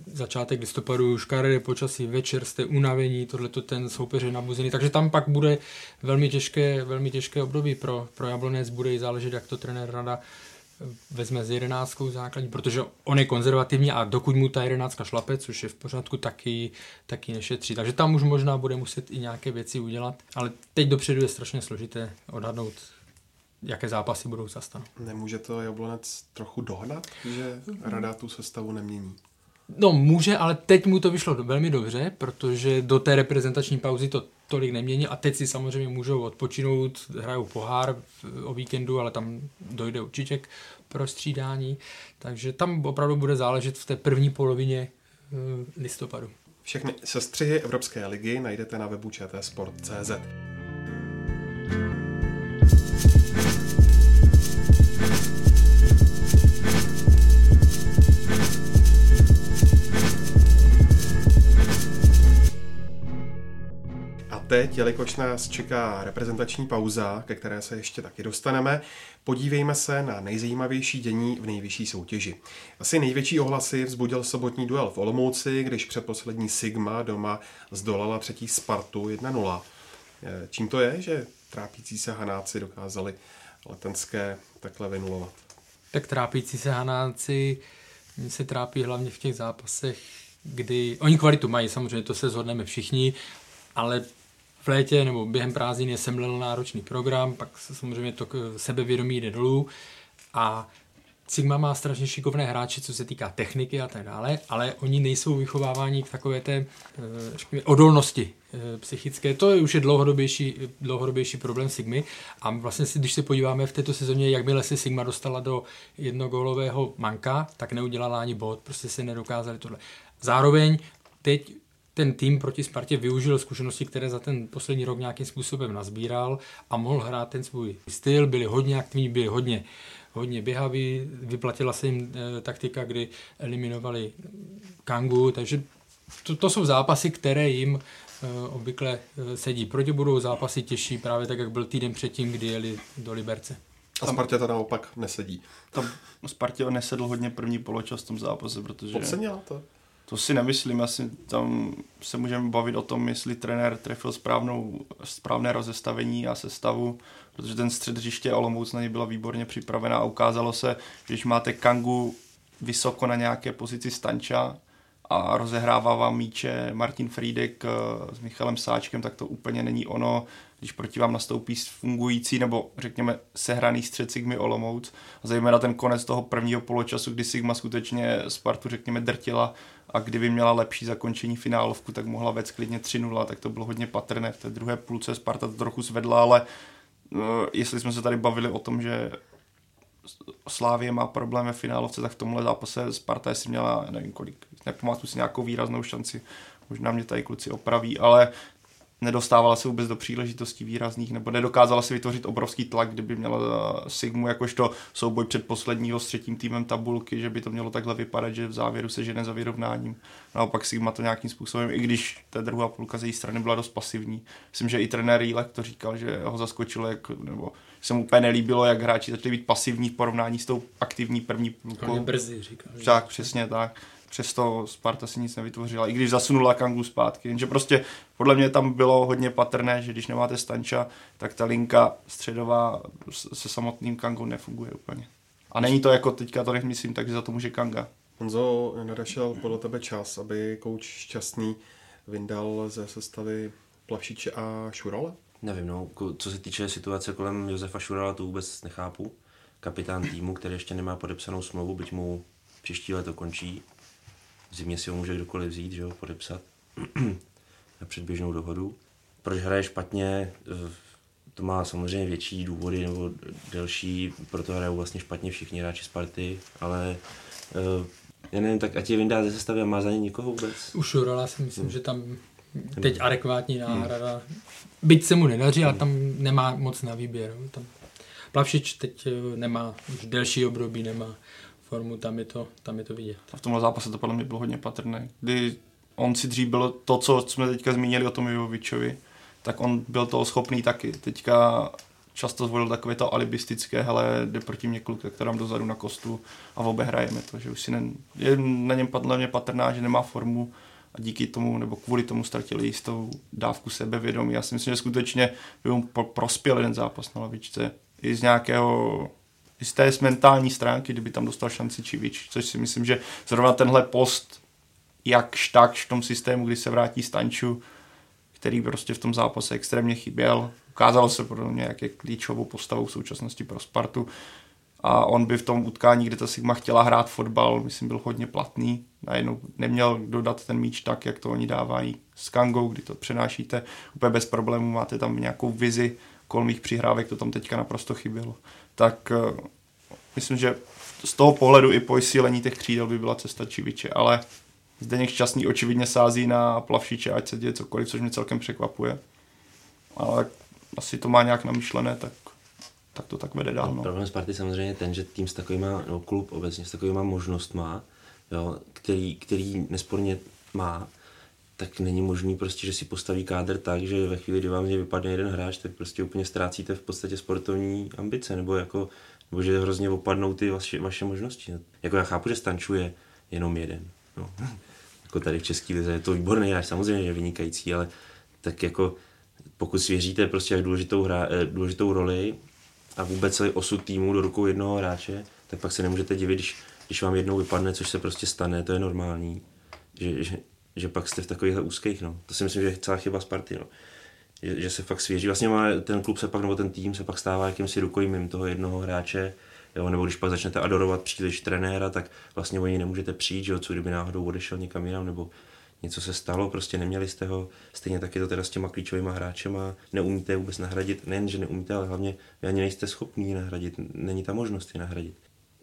začátek listopadu, škaredé počasí, večer jste unavení, tohle to ten soupeř je nabuzený, takže tam pak bude velmi těžké, velmi těžké období pro, pro Jablonec, bude i záležet, jak to trenér rada vezme s jedenáctkou základní, protože on je konzervativní a dokud mu ta jedenáctka šlape, což je v pořádku, taky, taky nešetří. Takže tam už možná bude muset i nějaké věci udělat, ale teď dopředu je strašně složité odhadnout, jaké zápasy budou zastanou. Nemůže to Jablonec trochu dohnat, že rada tu sestavu nemění? No může, ale teď mu to vyšlo velmi dobře, protože do té reprezentační pauzy to tolik nemění a teď si samozřejmě můžou odpočinout, hrajou pohár o víkendu, ale tam dojde určitě k prostřídání, takže tam opravdu bude záležet v té první polovině eh, listopadu. Všechny sestřihy Evropské ligy najdete na webu čtsport.cz. teď, jelikož nás čeká reprezentační pauza, ke které se ještě taky dostaneme, podívejme se na nejzajímavější dění v nejvyšší soutěži. Asi největší ohlasy vzbudil sobotní duel v Olomouci, když předposlední Sigma doma zdolala třetí Spartu 1-0. Eh, čím to je, že trápící se Hanáci dokázali letenské takhle vynulovat? Tak trápící se Hanáci se trápí hlavně v těch zápasech, kdy oni kvalitu mají, samozřejmě to se zhodneme všichni, ale v létě nebo během prázdnin je semlel náročný program, pak samozřejmě to sebevědomí jde dolů a Sigma má strašně šikovné hráče, co se týká techniky a tak dále, ale oni nejsou vychováváni k takové té eh, řekněme, odolnosti eh, psychické. To je už je dlouhodobější, dlouhodobější problém Sigmy a vlastně si, když se podíváme v této sezóně, jakmile se Sigma dostala do jednogólového manka, tak neudělala ani bod, prostě se nedokázali tohle. Zároveň teď ten tým proti Spartě využil zkušenosti, které za ten poslední rok nějakým způsobem nazbíral a mohl hrát ten svůj styl, byli hodně aktivní, byli hodně, hodně běhaví, vyplatila se jim e, taktika, kdy eliminovali Kangu, takže to, to jsou zápasy, které jim e, obvykle e, sedí. Proti budou zápasy těžší právě tak, jak byl týden předtím, kdy jeli do Liberce. A Spartě to naopak nesedí. Tam Spartě nesedl hodně první poločas v tom zápase, protože... Podcenila to? To si nemyslím, asi tam se můžeme bavit o tom, jestli trenér trefil správnou, správné rozestavení a sestavu, protože ten střed hřiště Olomouc na něj byla výborně připravená a ukázalo se, že když máte Kangu vysoko na nějaké pozici stanča a rozehrává vám míče Martin Friedek s Michalem Sáčkem, tak to úplně není ono když proti vám nastoupí fungující nebo řekněme sehraný střed Sigmy Olomouc. A zejména ten konec toho prvního poločasu, kdy Sigma skutečně Spartu řekněme drtila a kdyby měla lepší zakončení finálovku, tak mohla vést klidně 3-0, tak to bylo hodně patrné. V té druhé půlce Sparta to trochu zvedla, ale uh, jestli jsme se tady bavili o tom, že Slávě má problém ve finálovce, tak v tomhle zápase Sparta si měla, nevím kolik, nepamatuji si nějakou výraznou šanci, možná mě tady kluci opraví, ale nedostávala se vůbec do příležitostí výrazných, nebo nedokázala si vytvořit obrovský tlak, kdyby měla eh, Sigmu jakožto souboj předposledního s třetím týmem tabulky, že by to mělo takhle vypadat, že v závěru se žene za vyrovnáním. Naopak Sigma to nějakým způsobem, i když ta druhá půlka z její strany byla dost pasivní. Myslím, že i trenér Jílek to říkal, že ho zaskočilo, jak, nebo se mu úplně nelíbilo, jak hráči začali být pasivní v porovnání s tou aktivní první půlkou. brzy, říkal. Tak, přesně tak přesto Sparta si nic nevytvořila, i když zasunula Kangu zpátky. Jenže prostě podle mě tam bylo hodně patrné, že když nemáte Stanča, tak ta linka středová se samotným Kangou nefunguje úplně. A není to jako teďka to nemyslím, takže za to může Kanga. Honzo, nadešel podle tebe čas, aby kouč Šťastný vyndal ze sestavy Plavšiče a Šurala? Nevím, no, co se týče situace kolem Josefa Šurala, to vůbec nechápu. Kapitán týmu, který ještě nemá podepsanou smlouvu, byť mu příští leto končí, v zimě si ho může kdokoliv vzít, že ho, podepsat na předběžnou dohodu. Proč hraje špatně, to má samozřejmě větší důvody nebo delší, proto hrajou vlastně špatně všichni hráči Sparty, ale uh, já nevím, tak ať je vyndá ze sestavy a má za ně nikoho vůbec. U Šurala si myslím, hmm. že tam teď adekvátní náhrada. Hmm. Byť se mu nedaří, ale tam nemá moc na výběr. Tam Plavšič teď eh, nemá už delší období, nemá formu, tam je to, tam je to vidět. A v tomhle zápase to podle mě bylo hodně patrné, kdy on si dřív byl to, co jsme teďka zmínili o tom Jovičovi, tak on byl toho schopný taky. Teďka často zvolil takové to alibistické, hele, jde proti mě kluk, tak to dám dozadu na kostu a v obě hrajeme to, že už si ne, je na něm podle mě patrná, že nemá formu a díky tomu, nebo kvůli tomu ztratili jistou dávku sebevědomí. Já si myslím, že skutečně by mu prospěl jeden zápas na lavičce. I z nějakého z té mentální stránky, kdyby tam dostal šanci Čivič, což si myslím, že zrovna tenhle post jakž tak v tom systému, kdy se vrátí Stanču, který prostě v tom zápase extrémně chyběl. Ukázalo se pro mě, jak je klíčovou postavou v současnosti pro Spartu. A on by v tom utkání, kde ta Sigma chtěla hrát fotbal, myslím, byl hodně platný. Najednou neměl dodat ten míč tak, jak to oni dávají s Kangou, kdy to přenášíte úplně bez problémů, máte tam nějakou vizi kolmých přihrávek, to tam teďka naprosto chybělo tak uh, myslím, že z toho pohledu i po sílení těch křídel by byla cesta Čiviče, ale Zdeněk Šťastný očividně sází na plavšiče, ať se děje cokoliv, což mě celkem překvapuje. Ale asi to má nějak namyšlené, tak, tak to tak vede dál. No. Problém Sparty samozřejmě je ten, že tým s takovýma, no klub obecně s takovýma možnostma, jo, který, který nesporně má, tak není možný prostě, že si postaví kádr tak, že ve chvíli, kdy vám z vypadne jeden hráč, tak prostě úplně ztrácíte v podstatě sportovní ambice, nebo jako, nebo že hrozně opadnou ty vaše, vaše možnosti. Jako já chápu, že stančuje jenom jeden. No. jako tady v České lize je to výborný hráč, samozřejmě je vynikající, ale tak jako pokud svěříte prostě jak důležitou, hra, eh, důležitou roli a vůbec celý osud týmu do rukou jednoho hráče, tak pak se nemůžete divit, když, když vám jednou vypadne, což se prostě stane, to je normální. Že, že, že pak jste v takovýchhle úzkých, no. To si myslím, že je celá chyba Sparty, no. Že, že se fakt svěří. Vlastně má, ten klub se pak, nebo ten tým se pak stává jakýmsi rukojmím toho jednoho hráče, jo, nebo když pak začnete adorovat příliš trenéra, tak vlastně o něj nemůžete přijít, že jo, co kdyby náhodou odešel někam jinam, nebo něco se stalo, prostě neměli jste ho, stejně taky to teda s těma klíčovými hráčema, neumíte vůbec nahradit, nejen, že neumíte, ale hlavně vy ani nejste schopní nahradit, není ta možnost je nahradit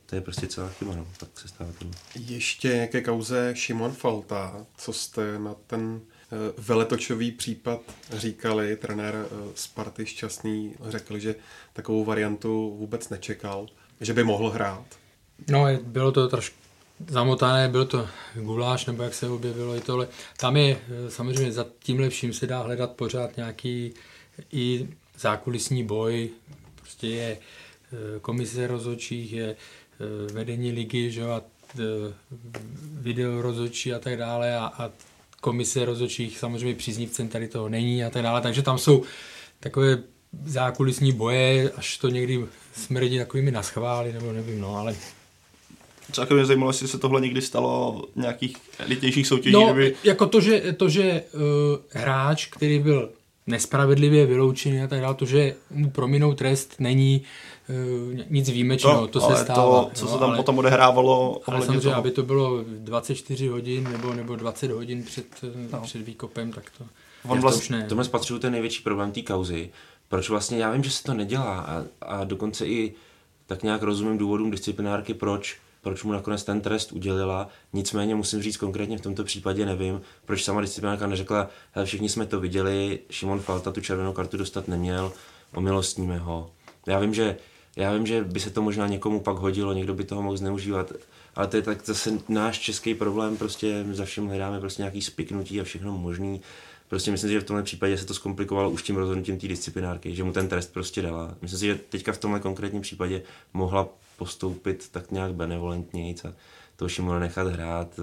to je prostě celá chyba, no, tak se stává tím. Ještě ke kauze Šimon Falta, co jste na ten eh, veletočový případ říkali, trenér eh, Sparty Šťastný řekl, že takovou variantu vůbec nečekal, že by mohl hrát. No, bylo to trošku zamotané, byl to guláš, nebo jak se objevilo i tohle. Tam je eh, samozřejmě za tím lepším se dá hledat pořád nějaký i zákulisní boj, prostě je komise rozhodčích, je vedení ligy, že a eh, video rozhodčí a tak dále a, a komise rozhodčích samozřejmě příznivcem tady toho není a tak dále, takže tam jsou takové zákulisní boje, až to někdy smrdí takovými naschvály, nebo nevím, no, ale celkem mě zajímalo, jestli se tohle někdy stalo v nějakých elitnějších soutěžích. No, kdyby... jako to, že, to, že uh, hráč, který byl nespravedlivě vyloučený a tak dále, to, že mu prominou trest, není uh, nic výjimečného, to, to se stává. To, co jo, se tam ale, potom odehrávalo, ale samozřejmě, toho... aby to bylo 24 hodin nebo, nebo 20 hodin před, no. před výkopem, tak to, On vlastně, to už ne. Tomu spatřuju ten největší problém té kauzy. Proč vlastně, já vím, že se to nedělá a, a dokonce i tak nějak rozumím důvodům disciplinárky, proč, proč mu nakonec ten trest udělila. Nicméně musím říct konkrétně v tomto případě nevím, proč sama disciplinárka neřekla, hele, všichni jsme to viděli, Šimon Falta tu červenou kartu dostat neměl, omilostníme ho. Já vím, že já vím, že by se to možná někomu pak hodilo, někdo by toho mohl zneužívat, ale to je tak zase náš český problém, prostě za všem hledáme prostě nějaký spiknutí a všechno možný. Prostě myslím si, že v tomhle případě se to zkomplikovalo už tím rozhodnutím té disciplinárky, že mu ten trest prostě dala. Myslím si, že teďka v tomhle konkrétním případě mohla postoupit tak nějak benevolentněji a to Šimona nechat hrát.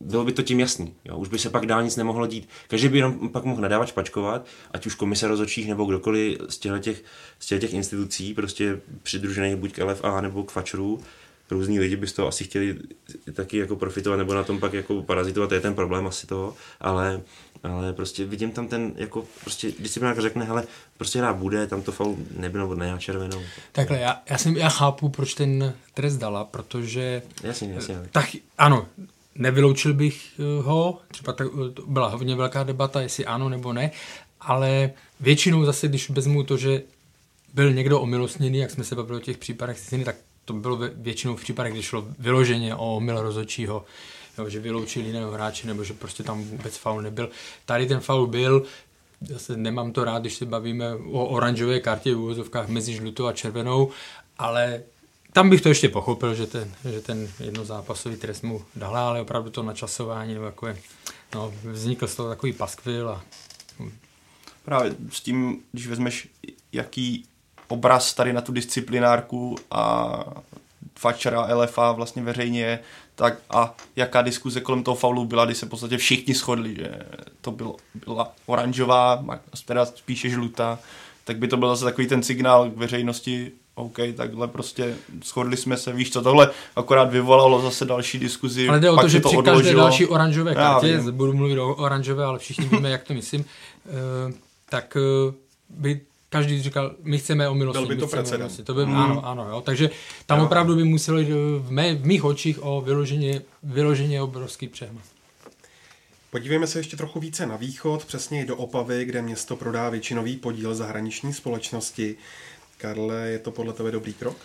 Bylo by to tím jasný. Jo? Už by se pak dál nic nemohlo dít. Každý by jenom pak mohl nadávat špačkovat, ať už komise rozhodčích nebo kdokoliv z těch, z těch institucí, prostě přidružených buď k LFA nebo k Fačru, různí lidi by z toho asi chtěli taky jako profitovat nebo na tom pak jako parazitovat, to je ten problém asi toho, ale, ale prostě vidím tam ten, jako prostě disciplinárka řekne, hele, prostě hrát bude, tam to faul nebylo ne, já červenou. Takhle, já, já, jsem, já chápu, proč ten trest dala, protože... Jasně, jasně. Tak ano, nevyloučil bych eh, ho, třeba tak, eh, byla hodně velká debata, jestli ano nebo ne, ale většinou zase, když vezmu to, že byl někdo omilostněný, jak jsme se bavili o těch případech, tak to bylo většinou v případech, kdy šlo vyloženě o omyl rozhodčího, jo, že vyloučili jiného hráče, nebo že prostě tam vůbec faul nebyl. Tady ten faul byl, zase nemám to rád, když se bavíme o oranžové kartě v úvozovkách mezi žlutou a červenou, ale tam bych to ještě pochopil, že ten, že ten jednozápasový trest mu dal, ale opravdu to načasování, nebo jako je, no, vznikl z toho takový paskvil a Právě s tím, když vezmeš, jaký obraz tady na tu disciplinárku a Fačera, LFA vlastně veřejně tak a jaká diskuze kolem toho faulu byla, kdy se v podstatě všichni shodli, že to bylo, byla oranžová, teda spíše žlutá, tak by to byl zase takový ten signál k veřejnosti, OK, takhle prostě shodli jsme se, víš co, tohle akorát vyvolalo zase další diskuzi. Ale jde o to, že to při odložilo. každé další oranžové kartě, budu mluvit o oranžové, ale všichni víme, jak to myslím, uh, tak uh, by každý říkal, my chceme o milosti. Byl by to precedent. To by, mm. Ano, ano, jo. Takže tam jo. opravdu by muselo jít v, mé, v mých očích o vyloženě, vyloženě obrovský přehmat. Podívejme se ještě trochu více na východ, přesně do Opavy, kde město prodá většinový podíl zahraniční společnosti. Karle, je to podle tebe dobrý krok?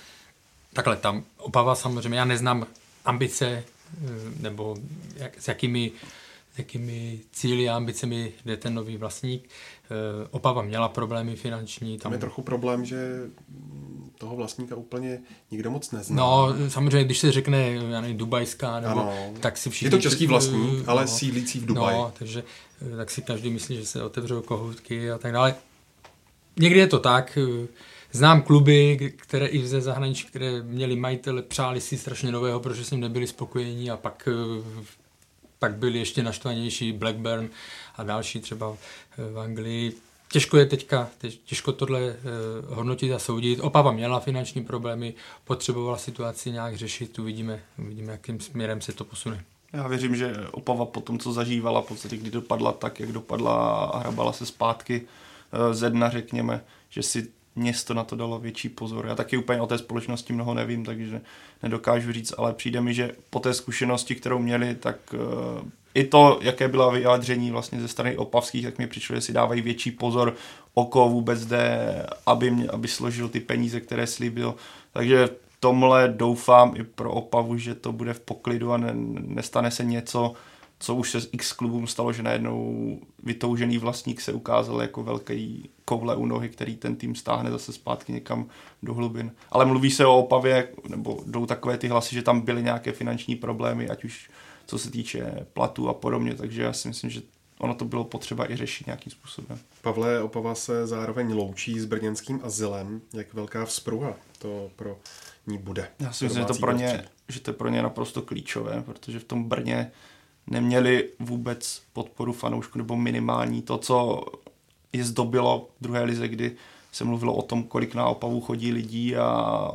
Takhle, tam Opava samozřejmě, já neznám ambice eh, nebo jak, s jakými jakými cíly a ambicemi jde ten nový vlastník. Eh, Opava měla problémy finanční. Tam, tam je trochu problém, že toho vlastníka úplně nikdo moc nezná. No, samozřejmě, když se řekne, já nevím, dubajská, nebo ano. tak si všichni... Je to český vlastník, ale no, sídlící v Dubaji. No, takže eh, tak si každý myslí, že se otevřou kohoutky a tak dále. Někdy je to tak, eh, Znám kluby, které i ze zahraničí, které měli majitele, přáli si strašně nového, protože s ním nebyli spokojení a pak pak byli ještě naštvanější Blackburn a další třeba eh, v Anglii. Těžko je teďka, těžko tohle eh, hodnotit a soudit. Opava měla finanční problémy, potřebovala situaci nějak řešit, uvidíme, uvidíme, jakým směrem se to posune. Já věřím, že Opava po tom, co zažívala, v podstatě kdy dopadla tak, jak dopadla a hrabala se zpátky eh, ze dna, řekněme, že si město na to dalo větší pozor. Já taky úplně o té společnosti mnoho nevím, takže nedokážu říct, ale přijde mi, že po té zkušenosti, kterou měli, tak uh, i to, jaké byla vyjádření vlastně ze strany opavských, tak mi přišlo, že si dávají větší pozor, oko vůbec jde, aby, mě, aby složil ty peníze, které slíbil. Takže tomhle doufám i pro Opavu, že to bude v poklidu a ne, nestane se něco, co už se s X klubům stalo, že najednou vytoužený vlastník se ukázal jako velký koule u nohy, který ten tým stáhne zase zpátky někam do hlubin. Ale mluví se o Opavě, nebo jdou takové ty hlasy, že tam byly nějaké finanční problémy, ať už co se týče platu a podobně, takže já si myslím, že ono to bylo potřeba i řešit nějakým způsobem. Pavle, Opava se zároveň loučí s brněnským azylem. Jak velká vzpruha to pro ní bude? Já si myslím, že to, pro ně, že to je pro ně naprosto klíčové, protože v tom Brně neměli vůbec podporu fanoušků nebo minimální. To, co je zdobilo v druhé lize, kdy se mluvilo o tom, kolik na Opavu chodí lidí a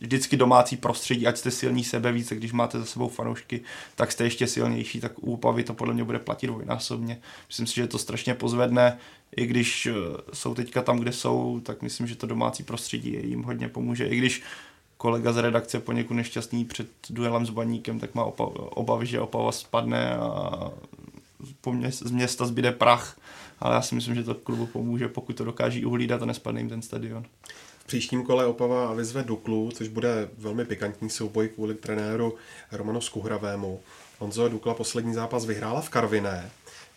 vždycky domácí prostředí, ať jste silní sebe více, když máte za sebou fanoušky, tak jste ještě silnější, tak u Opavy to podle mě bude platit dvojnásobně. Myslím si, že to strašně pozvedne, i když eh, jsou teďka tam, kde jsou, tak myslím, že to domácí prostředí jim hodně pomůže. I když kolega z redakce poněkud nešťastný před duelem s Baníkem, tak má obavy, že Opava spadne a po mě, z města zbyde prach, ale já si myslím, že to klubu pomůže, pokud to dokáží uhlídat a nespadne jim ten stadion. V příštím kole Opava vyzve Duklu, což bude velmi pikantní souboj kvůli trenéru Romanu Skuhravému. Honzo Dukla poslední zápas vyhrála v Karviné.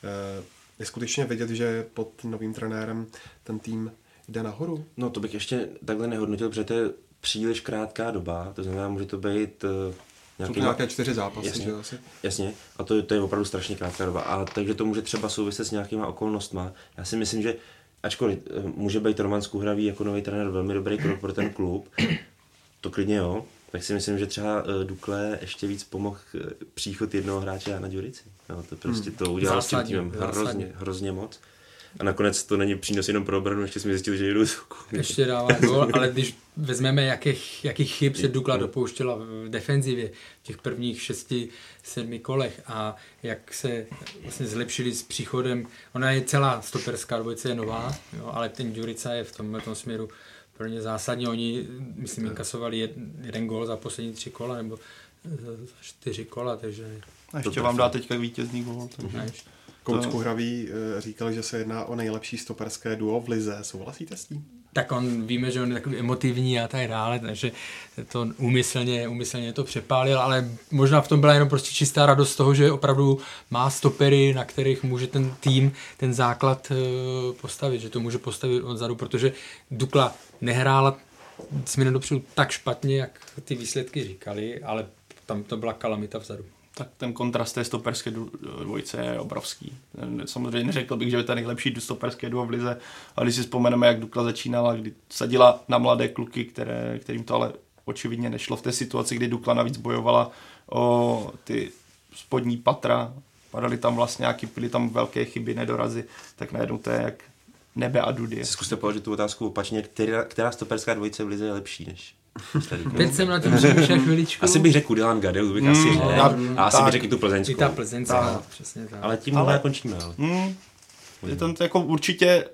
Eh, je skutečně vidět, že pod novým trenérem ten tým jde nahoru? No to bych ještě takhle nehodnotil, protože to je příliš krátká doba, to znamená, může to být uh, nějaký... Jsou nějaké čtyři zápasy, jasně, že asi? Jasně, a to, to je opravdu strašně krátká doba. A takže to může třeba souviset s nějakýma okolnostma. Já si myslím, že ačkoliv eh, může být Roman Skuhravý jako nový trenér velmi dobrý krok pro ten klub, to klidně jo, tak si myslím, že třeba eh, Dukle ještě víc pomohl příchod jednoho hráče Jana Ďurici. No, to prostě hmm. to udělal s tím týmem hrozně, hrozně moc. A nakonec to není přínos jenom pro obranu, ještě jsme zjistili, že jdu Ještě dává gol, ale když vezmeme, jakých, jakých chyb se Dukla dopouštěla v defenzivě v těch prvních šesti, sedmi kolech a jak se vlastně zlepšili s příchodem. Ona je celá stoperská dvojice je nová, jo, ale ten Durica je v tomhle tom směru pro ně zásadní. Oni, myslím, inkasovali jeden, jeden gol za poslední tři kola, nebo za čtyři kola, takže... A ještě vám dá teďka vítězný gol. Takže... Kouč to... Hravý eh, říkal, že se jedná o nejlepší stoperské duo v Lize. Souhlasíte s tím? Tak on, víme, že on je takový emotivní a tak dále, takže to úmyslně, úmyslně to přepálil, ale možná v tom byla jenom prostě čistá radost z toho, že opravdu má stopery, na kterých může ten tým, ten základ eh, postavit, že to může postavit odzadu, protože Dukla nehrála směrem dopředu tak špatně, jak ty výsledky říkali, ale tam to byla kalamita vzadu tak ten kontrast té stoperské dvojce je obrovský. Samozřejmě neřekl bych, že je to nejlepší stoperské duo v lize, ale když si vzpomeneme, jak Dukla začínala, kdy sadila na mladé kluky, které, kterým to ale očividně nešlo v té situaci, kdy Dukla navíc bojovala o ty spodní patra, padaly tam vlastně nějaký, byly tam velké chyby, nedorazy, tak najednou to je jak nebe a dudy. Zkuste položit tu otázku opačně, která, která stoperská dvojice v lize je lepší než Teď jsem na tím přemýšlel chviličku. Asi bych řekl Dylan Gadeu, bych mm, asi řekl. A asi bych řekl i tu plzeňskou. I ta plzeňská, tak. přesně tak. Ale tím ale, končíme. Ale. Mm, je to jako určitě,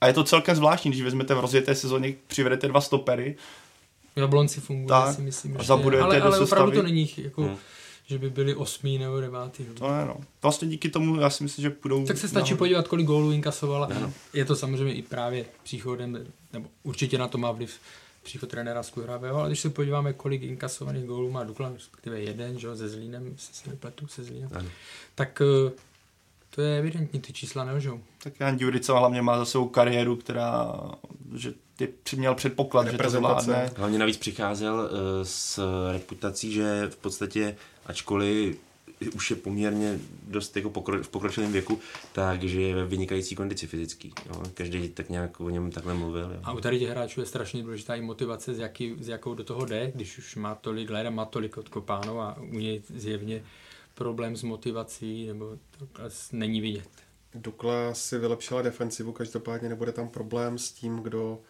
a je to celkem zvláštní, když vezmete v rozjeté sezóně, přivedete dva stopery. Jablonci funguje, tak, si myslím. A zabudujete ale, ale opravdu to není jako... Hmm že by byli osmý nebo devátý. To je no. Vlastně díky tomu, já si myslím, že půjdou... Tak se stačí nahoru. podívat, kolik gólů inkasovala. No. Je to samozřejmě i právě příchodem, nebo určitě na to má vliv příchod trenéra Skuhravého, ale když se podíváme, kolik inkasovaných gólů má Dukla, respektive jeden, že, se Zlínem, se si nepletu, se Zlínem, ano. tak eh, to je evidentní, ty čísla nelžou. Tak Jan Durica hlavně má za svou kariéru, která, že ty měl předpoklad, že to zvládne. Hlavně navíc přicházel uh, s reputací, že v podstatě, ačkoliv už je poměrně dost jako pokro, v pokročilém věku, takže je ve vynikající kondici fyzický. Jo. Každý tak nějak o něm takhle mluvil. Jo. A u tady těch hráčů je strašně důležitá i motivace, s, jaký, s jakou do toho jde, když už má tolik let má tolik odkopáno a u něj zjevně problém s motivací nebo to není vidět. Dukla si vylepšila defensivu, každopádně nebude tam problém s tím, kdo,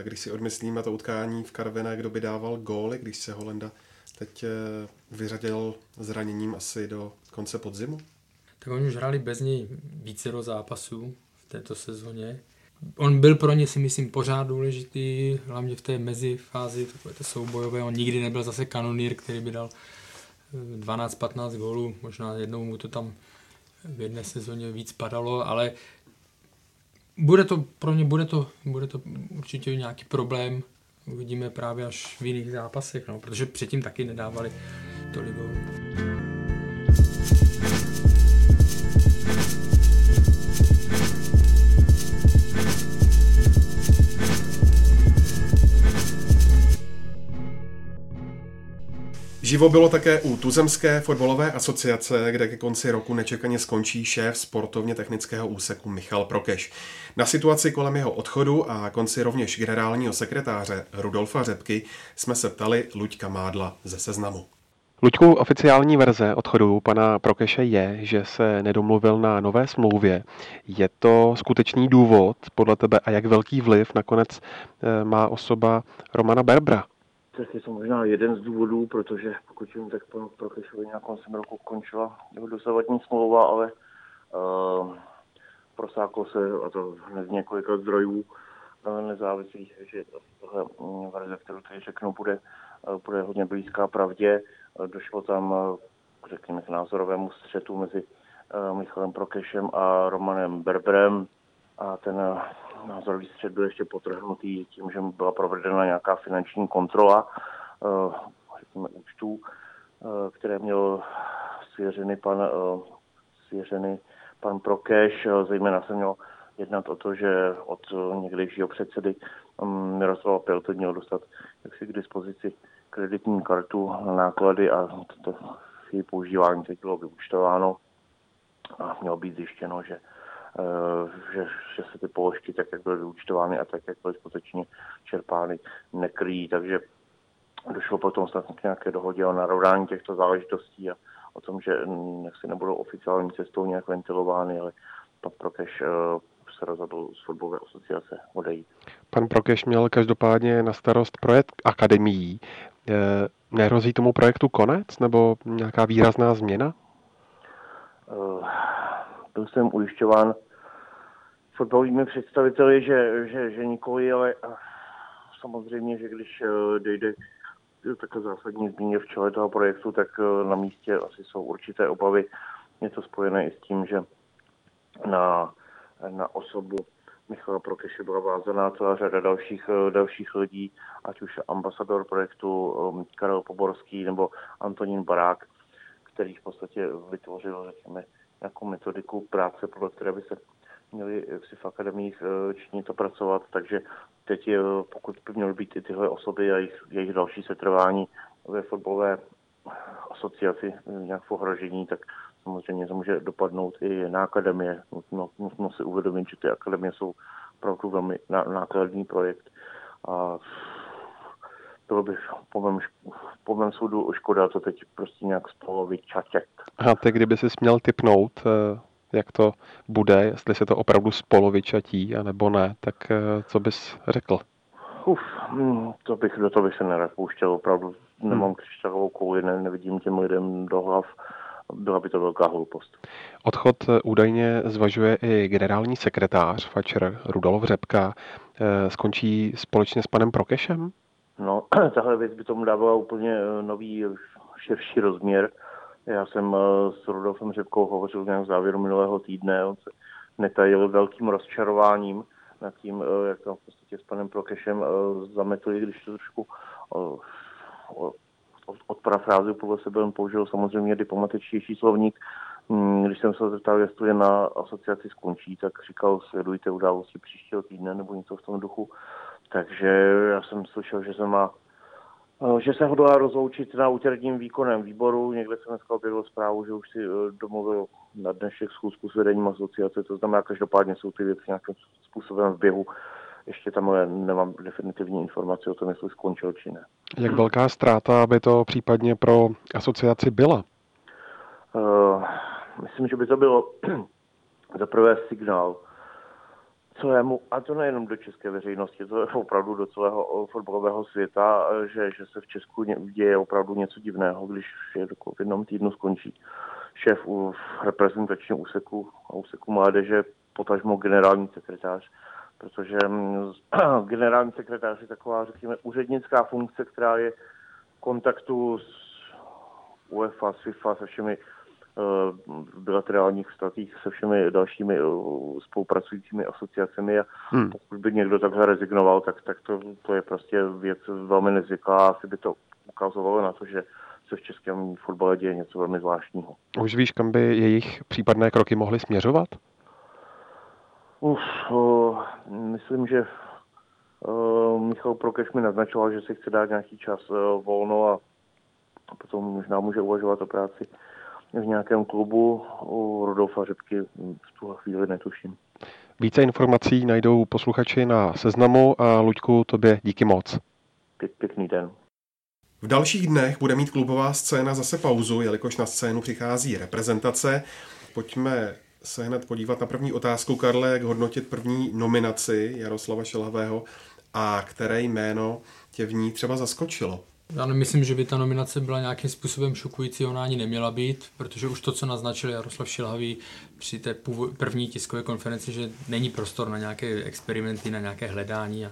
eh, když si odmyslíme to utkání v Karviné, kdo by dával góly, když se Holenda teď eh, vyřadil zraněním asi do konce podzimu? Tak oni už hráli bez něj více do zápasů v této sezóně. On byl pro ně si myslím pořád důležitý, hlavně v té mezifázi, takové to soubojové. On nikdy nebyl zase kanonýr, který by dal 12-15 eh, gólů, možná jednou mu to tam v jedné sezóně víc padalo, ale bude to pro ně bude to, bude to určitě nějaký problém uvidíme právě až v jiných zápasech, no, protože předtím taky nedávali tolik gólů. Živo bylo také u Tuzemské fotbalové asociace, kde ke konci roku nečekaně skončí šéf sportovně technického úseku Michal Prokeš. Na situaci kolem jeho odchodu a konci rovněž generálního sekretáře Rudolfa Řepky jsme se ptali Luďka Mádla ze Seznamu. Luďku, oficiální verze odchodu pana Prokeše je, že se nedomluvil na nové smlouvě. Je to skutečný důvod podle tebe a jak velký vliv nakonec eh, má osoba Romana Berbra Tak je možná jeden z důvodů, protože pokud jim tak panu Prokešovi na koncem roku končila jeho dosavadní smlouva, ale uh, prosáklo se, a to hned z několika zdrojů uh, nezávislých, že tohle mm, verze, kterou tady řeknu, bude, uh, bude hodně blízká pravdě. Uh, došlo tam, uh, řekněme, k názorovému střetu mezi uh, Michalem Prokešem a Romanem Berberem a ten názorový střed byl ještě potrhnutý tím, že byla provedena nějaká finanční kontrola uh, řekněme, účtů, uh, které měl svěřeny pan, uh, svěřeny pan Prokeš, zejména se měl jednat o to, že od někdejšího předsedy um, Miroslava Pilty měl dostat jaksi k dispozici kreditní kartu náklady a to její používání teď bylo vyučtováno a mělo být zjištěno, že Eh, že, že se ty položky, tak jak byly vyučtovány a tak, jak byly skutečně čerpány, nekryjí. Takže došlo potom snad k nějaké dohodě o narovnání těchto záležitostí a o tom, že si nebudou oficiální cestou nějak ventilovány, ale pan Prokeš eh, se rozhodl z fotbalové asociace odejít. Pan Prokeš měl každopádně na starost projekt akademií. Eh, nehrozí tomu projektu konec nebo nějaká výrazná změna? Byl jsem ujišťován fotbalovými představiteli, že, že, že nikoli, ale samozřejmě, že když eh, dojde k takové zásadní změně v čele toho projektu, tak eh, na místě asi jsou určité obavy. Něco spojené i s tím, že na, na osobu Michala Prokeše byla vázaná celá řada dalších, eh, dalších lidí, ať už ambasador projektu Karel Poborský nebo Antonín Barák, který v podstatě vytvořil, řekněme, nějakou metodiku práce, podle které by se měli si v akademiích eh, činit a pracovat, takže teď, pokud by měly být i tyhle osoby a jejich, jejich další setrvání ve fotbalové asociaci nějak v ohrožení, tak samozřejmě to může dopadnout i na akademie. Nutno, nutno si uvědomit, že ty akademie jsou opravdu velmi nákladný projekt a bylo by po mém, soudu škoda to teď prostě nějak spolovit čaček. A ty kdyby si směl typnout, eh, jak to bude, jestli se to opravdu spolu vyčatí, anebo ne, tak eh, co bys řekl? Uf, hm, to bych, do toho bych se nerad pouštěl, opravdu nemám hmm. křišťálovou kouli, ne, nevidím těm lidem do hlav, byla by to velká hloupost. Odchod eh, údajně zvažuje i generální sekretář Fatscher Rudolf Řepka. Eh, skončí společně s panem Prokešem? No, tahle věc by tomu dávala úplně nový, širší rozměr. Já jsem eh, s Rudolfem Řepkou hovořil nějak v závěru minulého týdne, on se netajil velkým rozčarováním nad tím, eh, jak tam v podstatě s panem Prokešem eh, zametli, když to trošku od parafrázy podle sebe on použil samozřejmě diplomatičtější slovník. Hmm, když jsem se zeptal, jestli je na asociaci skončí, tak říkal, sledujte události příštího týdne nebo něco v tom duchu. Takže já jsem slyšel, že se má že se hodlá rozloučit na úterním výkonem výboru. Někde jsem dneska objevil zprávu, že už si eh, domluvil na dnešek schůzku s vedením asociace, to znamená, každopádně jsou ty věci nějakým způsobem v běhu. Ještě tam ale nemám definitivní informaci o tom, jestli skončil či ne. Jak velká ztráta by to případně pro asociaci byla? Uh, myslím, že by to bylo za prvé signál celému, a to nejenom do české veřejnosti, to je opravdu do celého fotbalového světa, že, že se v Česku děje opravdu něco divného, když je v jednom týdnu skončí šéf u reprezentačního úseku a úseku mládeže, potažmo generální sekretář, protože mm, generální sekretář je taková, řekněme, úřednická funkce, která je v kontaktu s UEFA, s FIFA, se všemi v bilaterálních vztazích se všemi dalšími eh, spolupracujícími asociacemi a hmm. pokud by někdo takhle rezignoval, tak, tak to, to je prostě věc velmi nezvyklá. Asi by to ukazovalo na to, že se v českém fotbale děje něco velmi zvláštního. Už víš, kam by jejich případné kroky mohly směřovat? Uf, uh, myslím, že uh, Michal Prokeš mi naznačoval, že si chce dát nějaký čas uh, volno a potom možná může uvažovat o práci v nějakém klubu. U Rodolfa Řepky v tuhle chvíli netuším. Více informací najdou posluchači na seznamu a Luďku, tobě díky moc. Pěk, pěkný den. V dalších dnech bude mít klubová scéna zase pauzu, jelikož na scénu přichází reprezentace. Pojďme se hned podívat na první otázku, Karle, jak hodnotit první nominaci Jaroslava Šelhavého a které jméno tě v ní třeba zaskočilo? Já nemyslím, že by ta nominace byla nějakým způsobem šokující, ona ani neměla být, protože už to, co naznačil Jaroslav Šilhavý při té první tiskové konferenci, že není prostor na nějaké experimenty, na nějaké hledání a,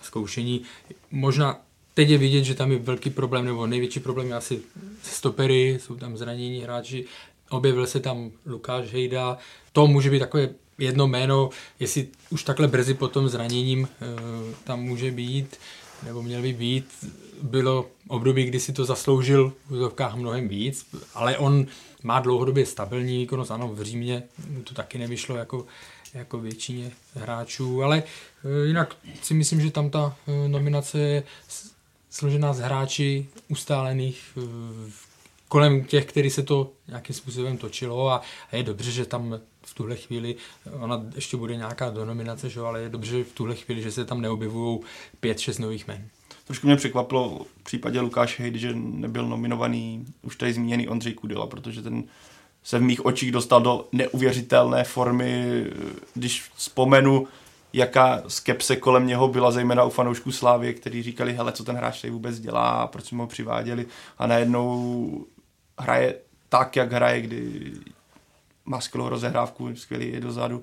a zkoušení. Možná teď je vidět, že tam je velký problém, nebo největší problém je asi stopery, jsou tam zranění hráči, objevil se tam Lukáš Hejda, to může být takové jedno jméno, jestli už takhle brzy po tom zraněním e, tam může být, nebo měl by být, bylo období, kdy si to zasloužil v úzovkách mnohem víc, ale on má dlouhodobě stabilní výkonnost, ano, v Římě to taky nevyšlo jako, jako většině hráčů, ale e, jinak si myslím, že tam ta e, nominace je složená z hráči ustálených kolem těch, který se to nějakým způsobem točilo a, je dobře, že tam v tuhle chvíli, ona ještě bude nějaká donominace, že? ale je dobře v tuhle chvíli, že se tam neobjevují pět, šest nových men. Trošku mě překvapilo v případě Lukáše Hejdy, že nebyl nominovaný už tady zmíněný Ondřej Kudela, protože ten se v mých očích dostal do neuvěřitelné formy, když vzpomenu, jaká skepse kolem něho byla, zejména u fanoušků Slávy, kteří říkali, hele, co ten hráč tady vůbec dělá, proč jsme ho přiváděli a najednou hraje tak, jak hraje, kdy má skvělou rozehrávku, skvělý je dozadu.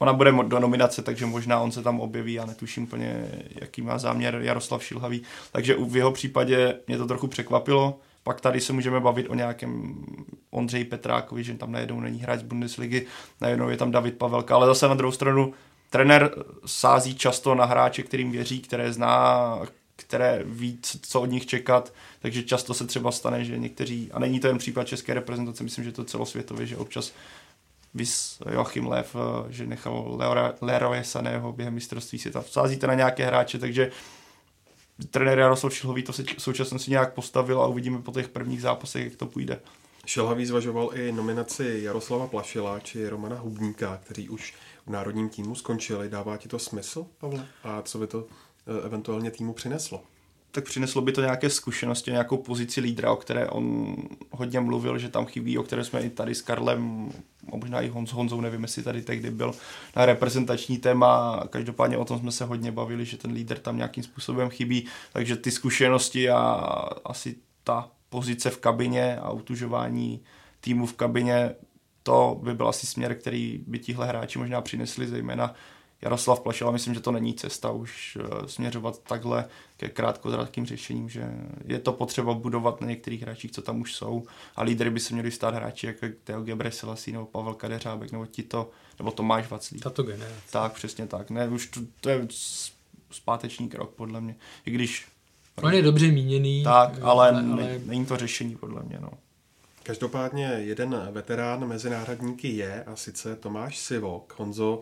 Ona bude do nominace, takže možná on se tam objeví, já netuším úplně, jaký má záměr Jaroslav Šilhavý. Takže v jeho případě mě to trochu překvapilo. Pak tady se můžeme bavit o nějakém Ondřej Petrákovi, že tam najednou není hráč z Bundesligy, najednou je tam David Pavelka, ale zase na druhou stranu trenér sází často na hráče, kterým věří, které zná, které ví, co od nich čekat, takže často se třeba stane, že někteří, a není to jen případ české reprezentace, myslím, že to celosvětově, že občas vys Joachim Lev, eh, že nechal Leroy Saného během mistrovství světa. Vsázíte na nějaké hráče, takže trenér Jaroslav Šilhový to se v současnosti nějak postavil a uvidíme po těch prvních zápasech, jak to půjde. Šilhavý zvažoval i nominaci Jaroslava Plašila či Romana Hubníka, kteří už v národním týmu skončili. Dává ti to smysl, Pavle? A co by to eh, eventuálně týmu přineslo? Tak přineslo by to nějaké zkušenosti, nějakou pozici lídra, o které on hodně mluvil, že tam chybí, o které jsme i tady s Karlem, a možná i Honz, Honzou, nevím, jestli tady tehdy byl na reprezentační téma, každopádně o tom jsme se hodně bavili, že ten lídr tam nějakým způsobem chybí, takže ty zkušenosti a asi ta pozice v kabině a utužování týmu v kabině, to by byl asi směr, který by tihle hráči možná přinesli, zejména Jaroslav Plašela, myslím, že to není cesta už eh, směřovat takhle ke krátkozrakým řešením, že je to potřeba budovat na některých hráčích, co tam už jsou a lídry by se měli stát hráči jako Teo Gebre Selassie nebo Pavel Kadeřábek nebo Tito, nebo Tomáš Vaclík. Tato generace. Tak, přesně tak. Ne, už to, to je zpáteční krok, podle mě. I když... On je dobře míněný. Tak, ale, ale, ale... není to řešení, podle mě, no. Každopádně jeden veterán mezi náhradníky je a sice Tomáš Sivok. Honzo,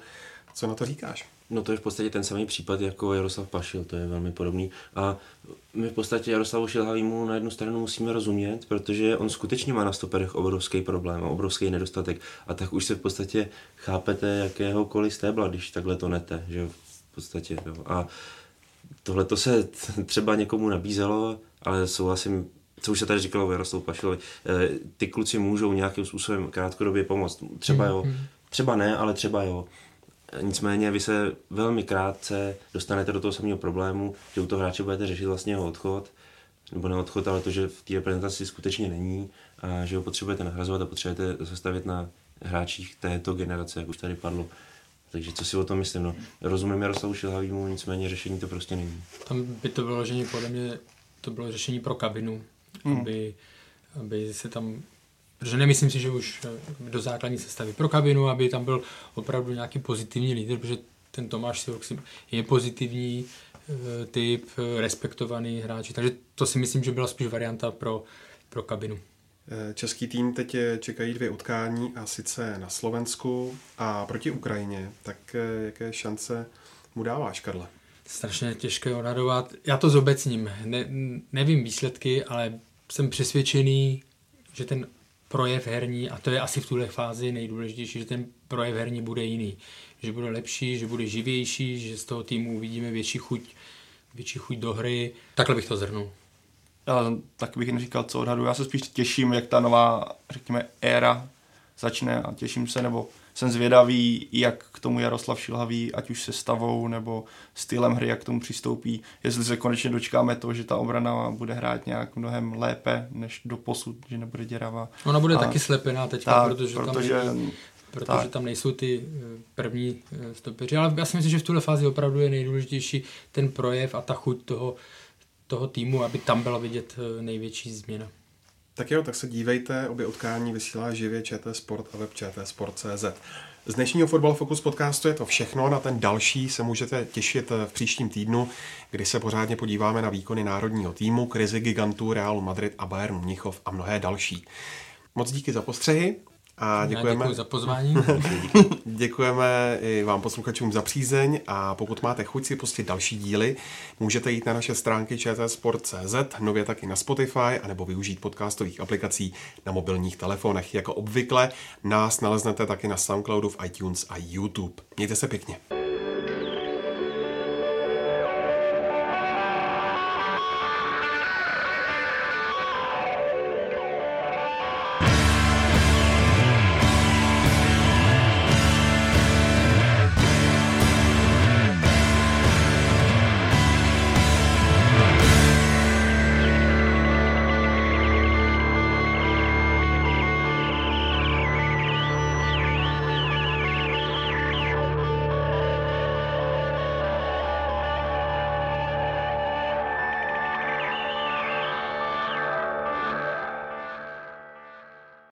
co na to říkáš? No to je v podstatě ten samý případ jako Jaroslav Pašil, to je velmi podobný. A my v podstatě Jaroslavu Šilhavýmu na jednu stranu musíme rozumět, protože on skutečně má na stoperech obrovský problém a obrovský nedostatek. A tak už se v podstatě chápete jakéhokoliv stébla, když takhle to nete, že v podstatě. Jo. A tohle to se třeba někomu nabízelo, ale souhlasím, co už se tady říkalo o Jaroslavu Pašilovi, eh, ty kluci můžou nějakým způsobem krátkodobě pomoct. Třeba jo, mhm. třeba ne, ale třeba jo. Nicméně vy se velmi krátce dostanete do toho samého problému, že u toho hráče budete řešit vlastně jeho odchod, nebo neodchod, ale to, že v té reprezentaci skutečně není a že ho potřebujete nahrazovat a potřebujete zastavit na hráčích této generace, jak už tady padlo. Takže co si o tom myslím? No, rozumím Jaroslavu Šilhavýmu, nicméně řešení to prostě není. Tam by to bylo řešení, podle mě, to bylo řešení pro kabinu, hmm. aby, aby se tam Protože nemyslím si, že už eh, do základní sestavy pro kabinu, aby tam byl opravdu nějaký pozitivní lídr, protože ten Tomáš si je pozitivní eh, typ, eh, respektovaný hráč. Takže to si myslím, že byla spíš varianta pro, pro kabinu. Český tým teď čekají dvě utkání a sice na Slovensku a proti Ukrajině. Tak jaké šance mu dáváš, Karle? Strašně těžké odhadovat. Já to zobecním. Ne, nevím výsledky, ale jsem přesvědčený, že ten projev herní, a to je asi v tuhle fázi nejdůležitější, že ten projev herní bude jiný. Že bude lepší, že bude živější, že z toho týmu uvidíme větší chuť, větší chuť do hry. Takhle bych to zhrnul. Já tak bych jen říkal, co odhadu. Já se spíš těším, jak ta nová, řekněme, éra začne a těším se, nebo jsem zvědavý, jak k tomu Jaroslav Šilhavý, ať už se stavou nebo stylem hry, jak k tomu přistoupí. Jestli se konečně dočkáme to, že ta obrana bude hrát nějak mnohem lépe než do posud, že nebude děravá. Ona bude a, taky slepená teďka, tak, protože, protože tam protože tak. tam nejsou ty eh, první eh, stopeři. Ale já si myslím, že v tuhle fázi opravdu je nejdůležitější ten projev a ta chuť toho, toho týmu, aby tam byla vidět eh, největší změna. Tak jo, tak se dívejte, obě utkání vysílá živě ČT Sport a web ČT Sport.cz. Z dnešního Football Focus podcastu je to všechno, na ten další se můžete těšit v příštím týdnu, kdy se pořádně podíváme na výkony národního týmu, krizi gigantů Realu Madrid a Bayernu Mnichov a mnohé další. Moc díky za postřehy a děkujeme. Já za pozvání. děkujeme i vám posluchačům za přízeň a pokud máte chuť si pustit další díly, můžete jít na naše stránky čtsport.cz, nově taky na Spotify, anebo využít podcastových aplikací na mobilních telefonech. Jako obvykle nás naleznete taky na Soundcloudu, v iTunes a YouTube. Mějte se pěkně.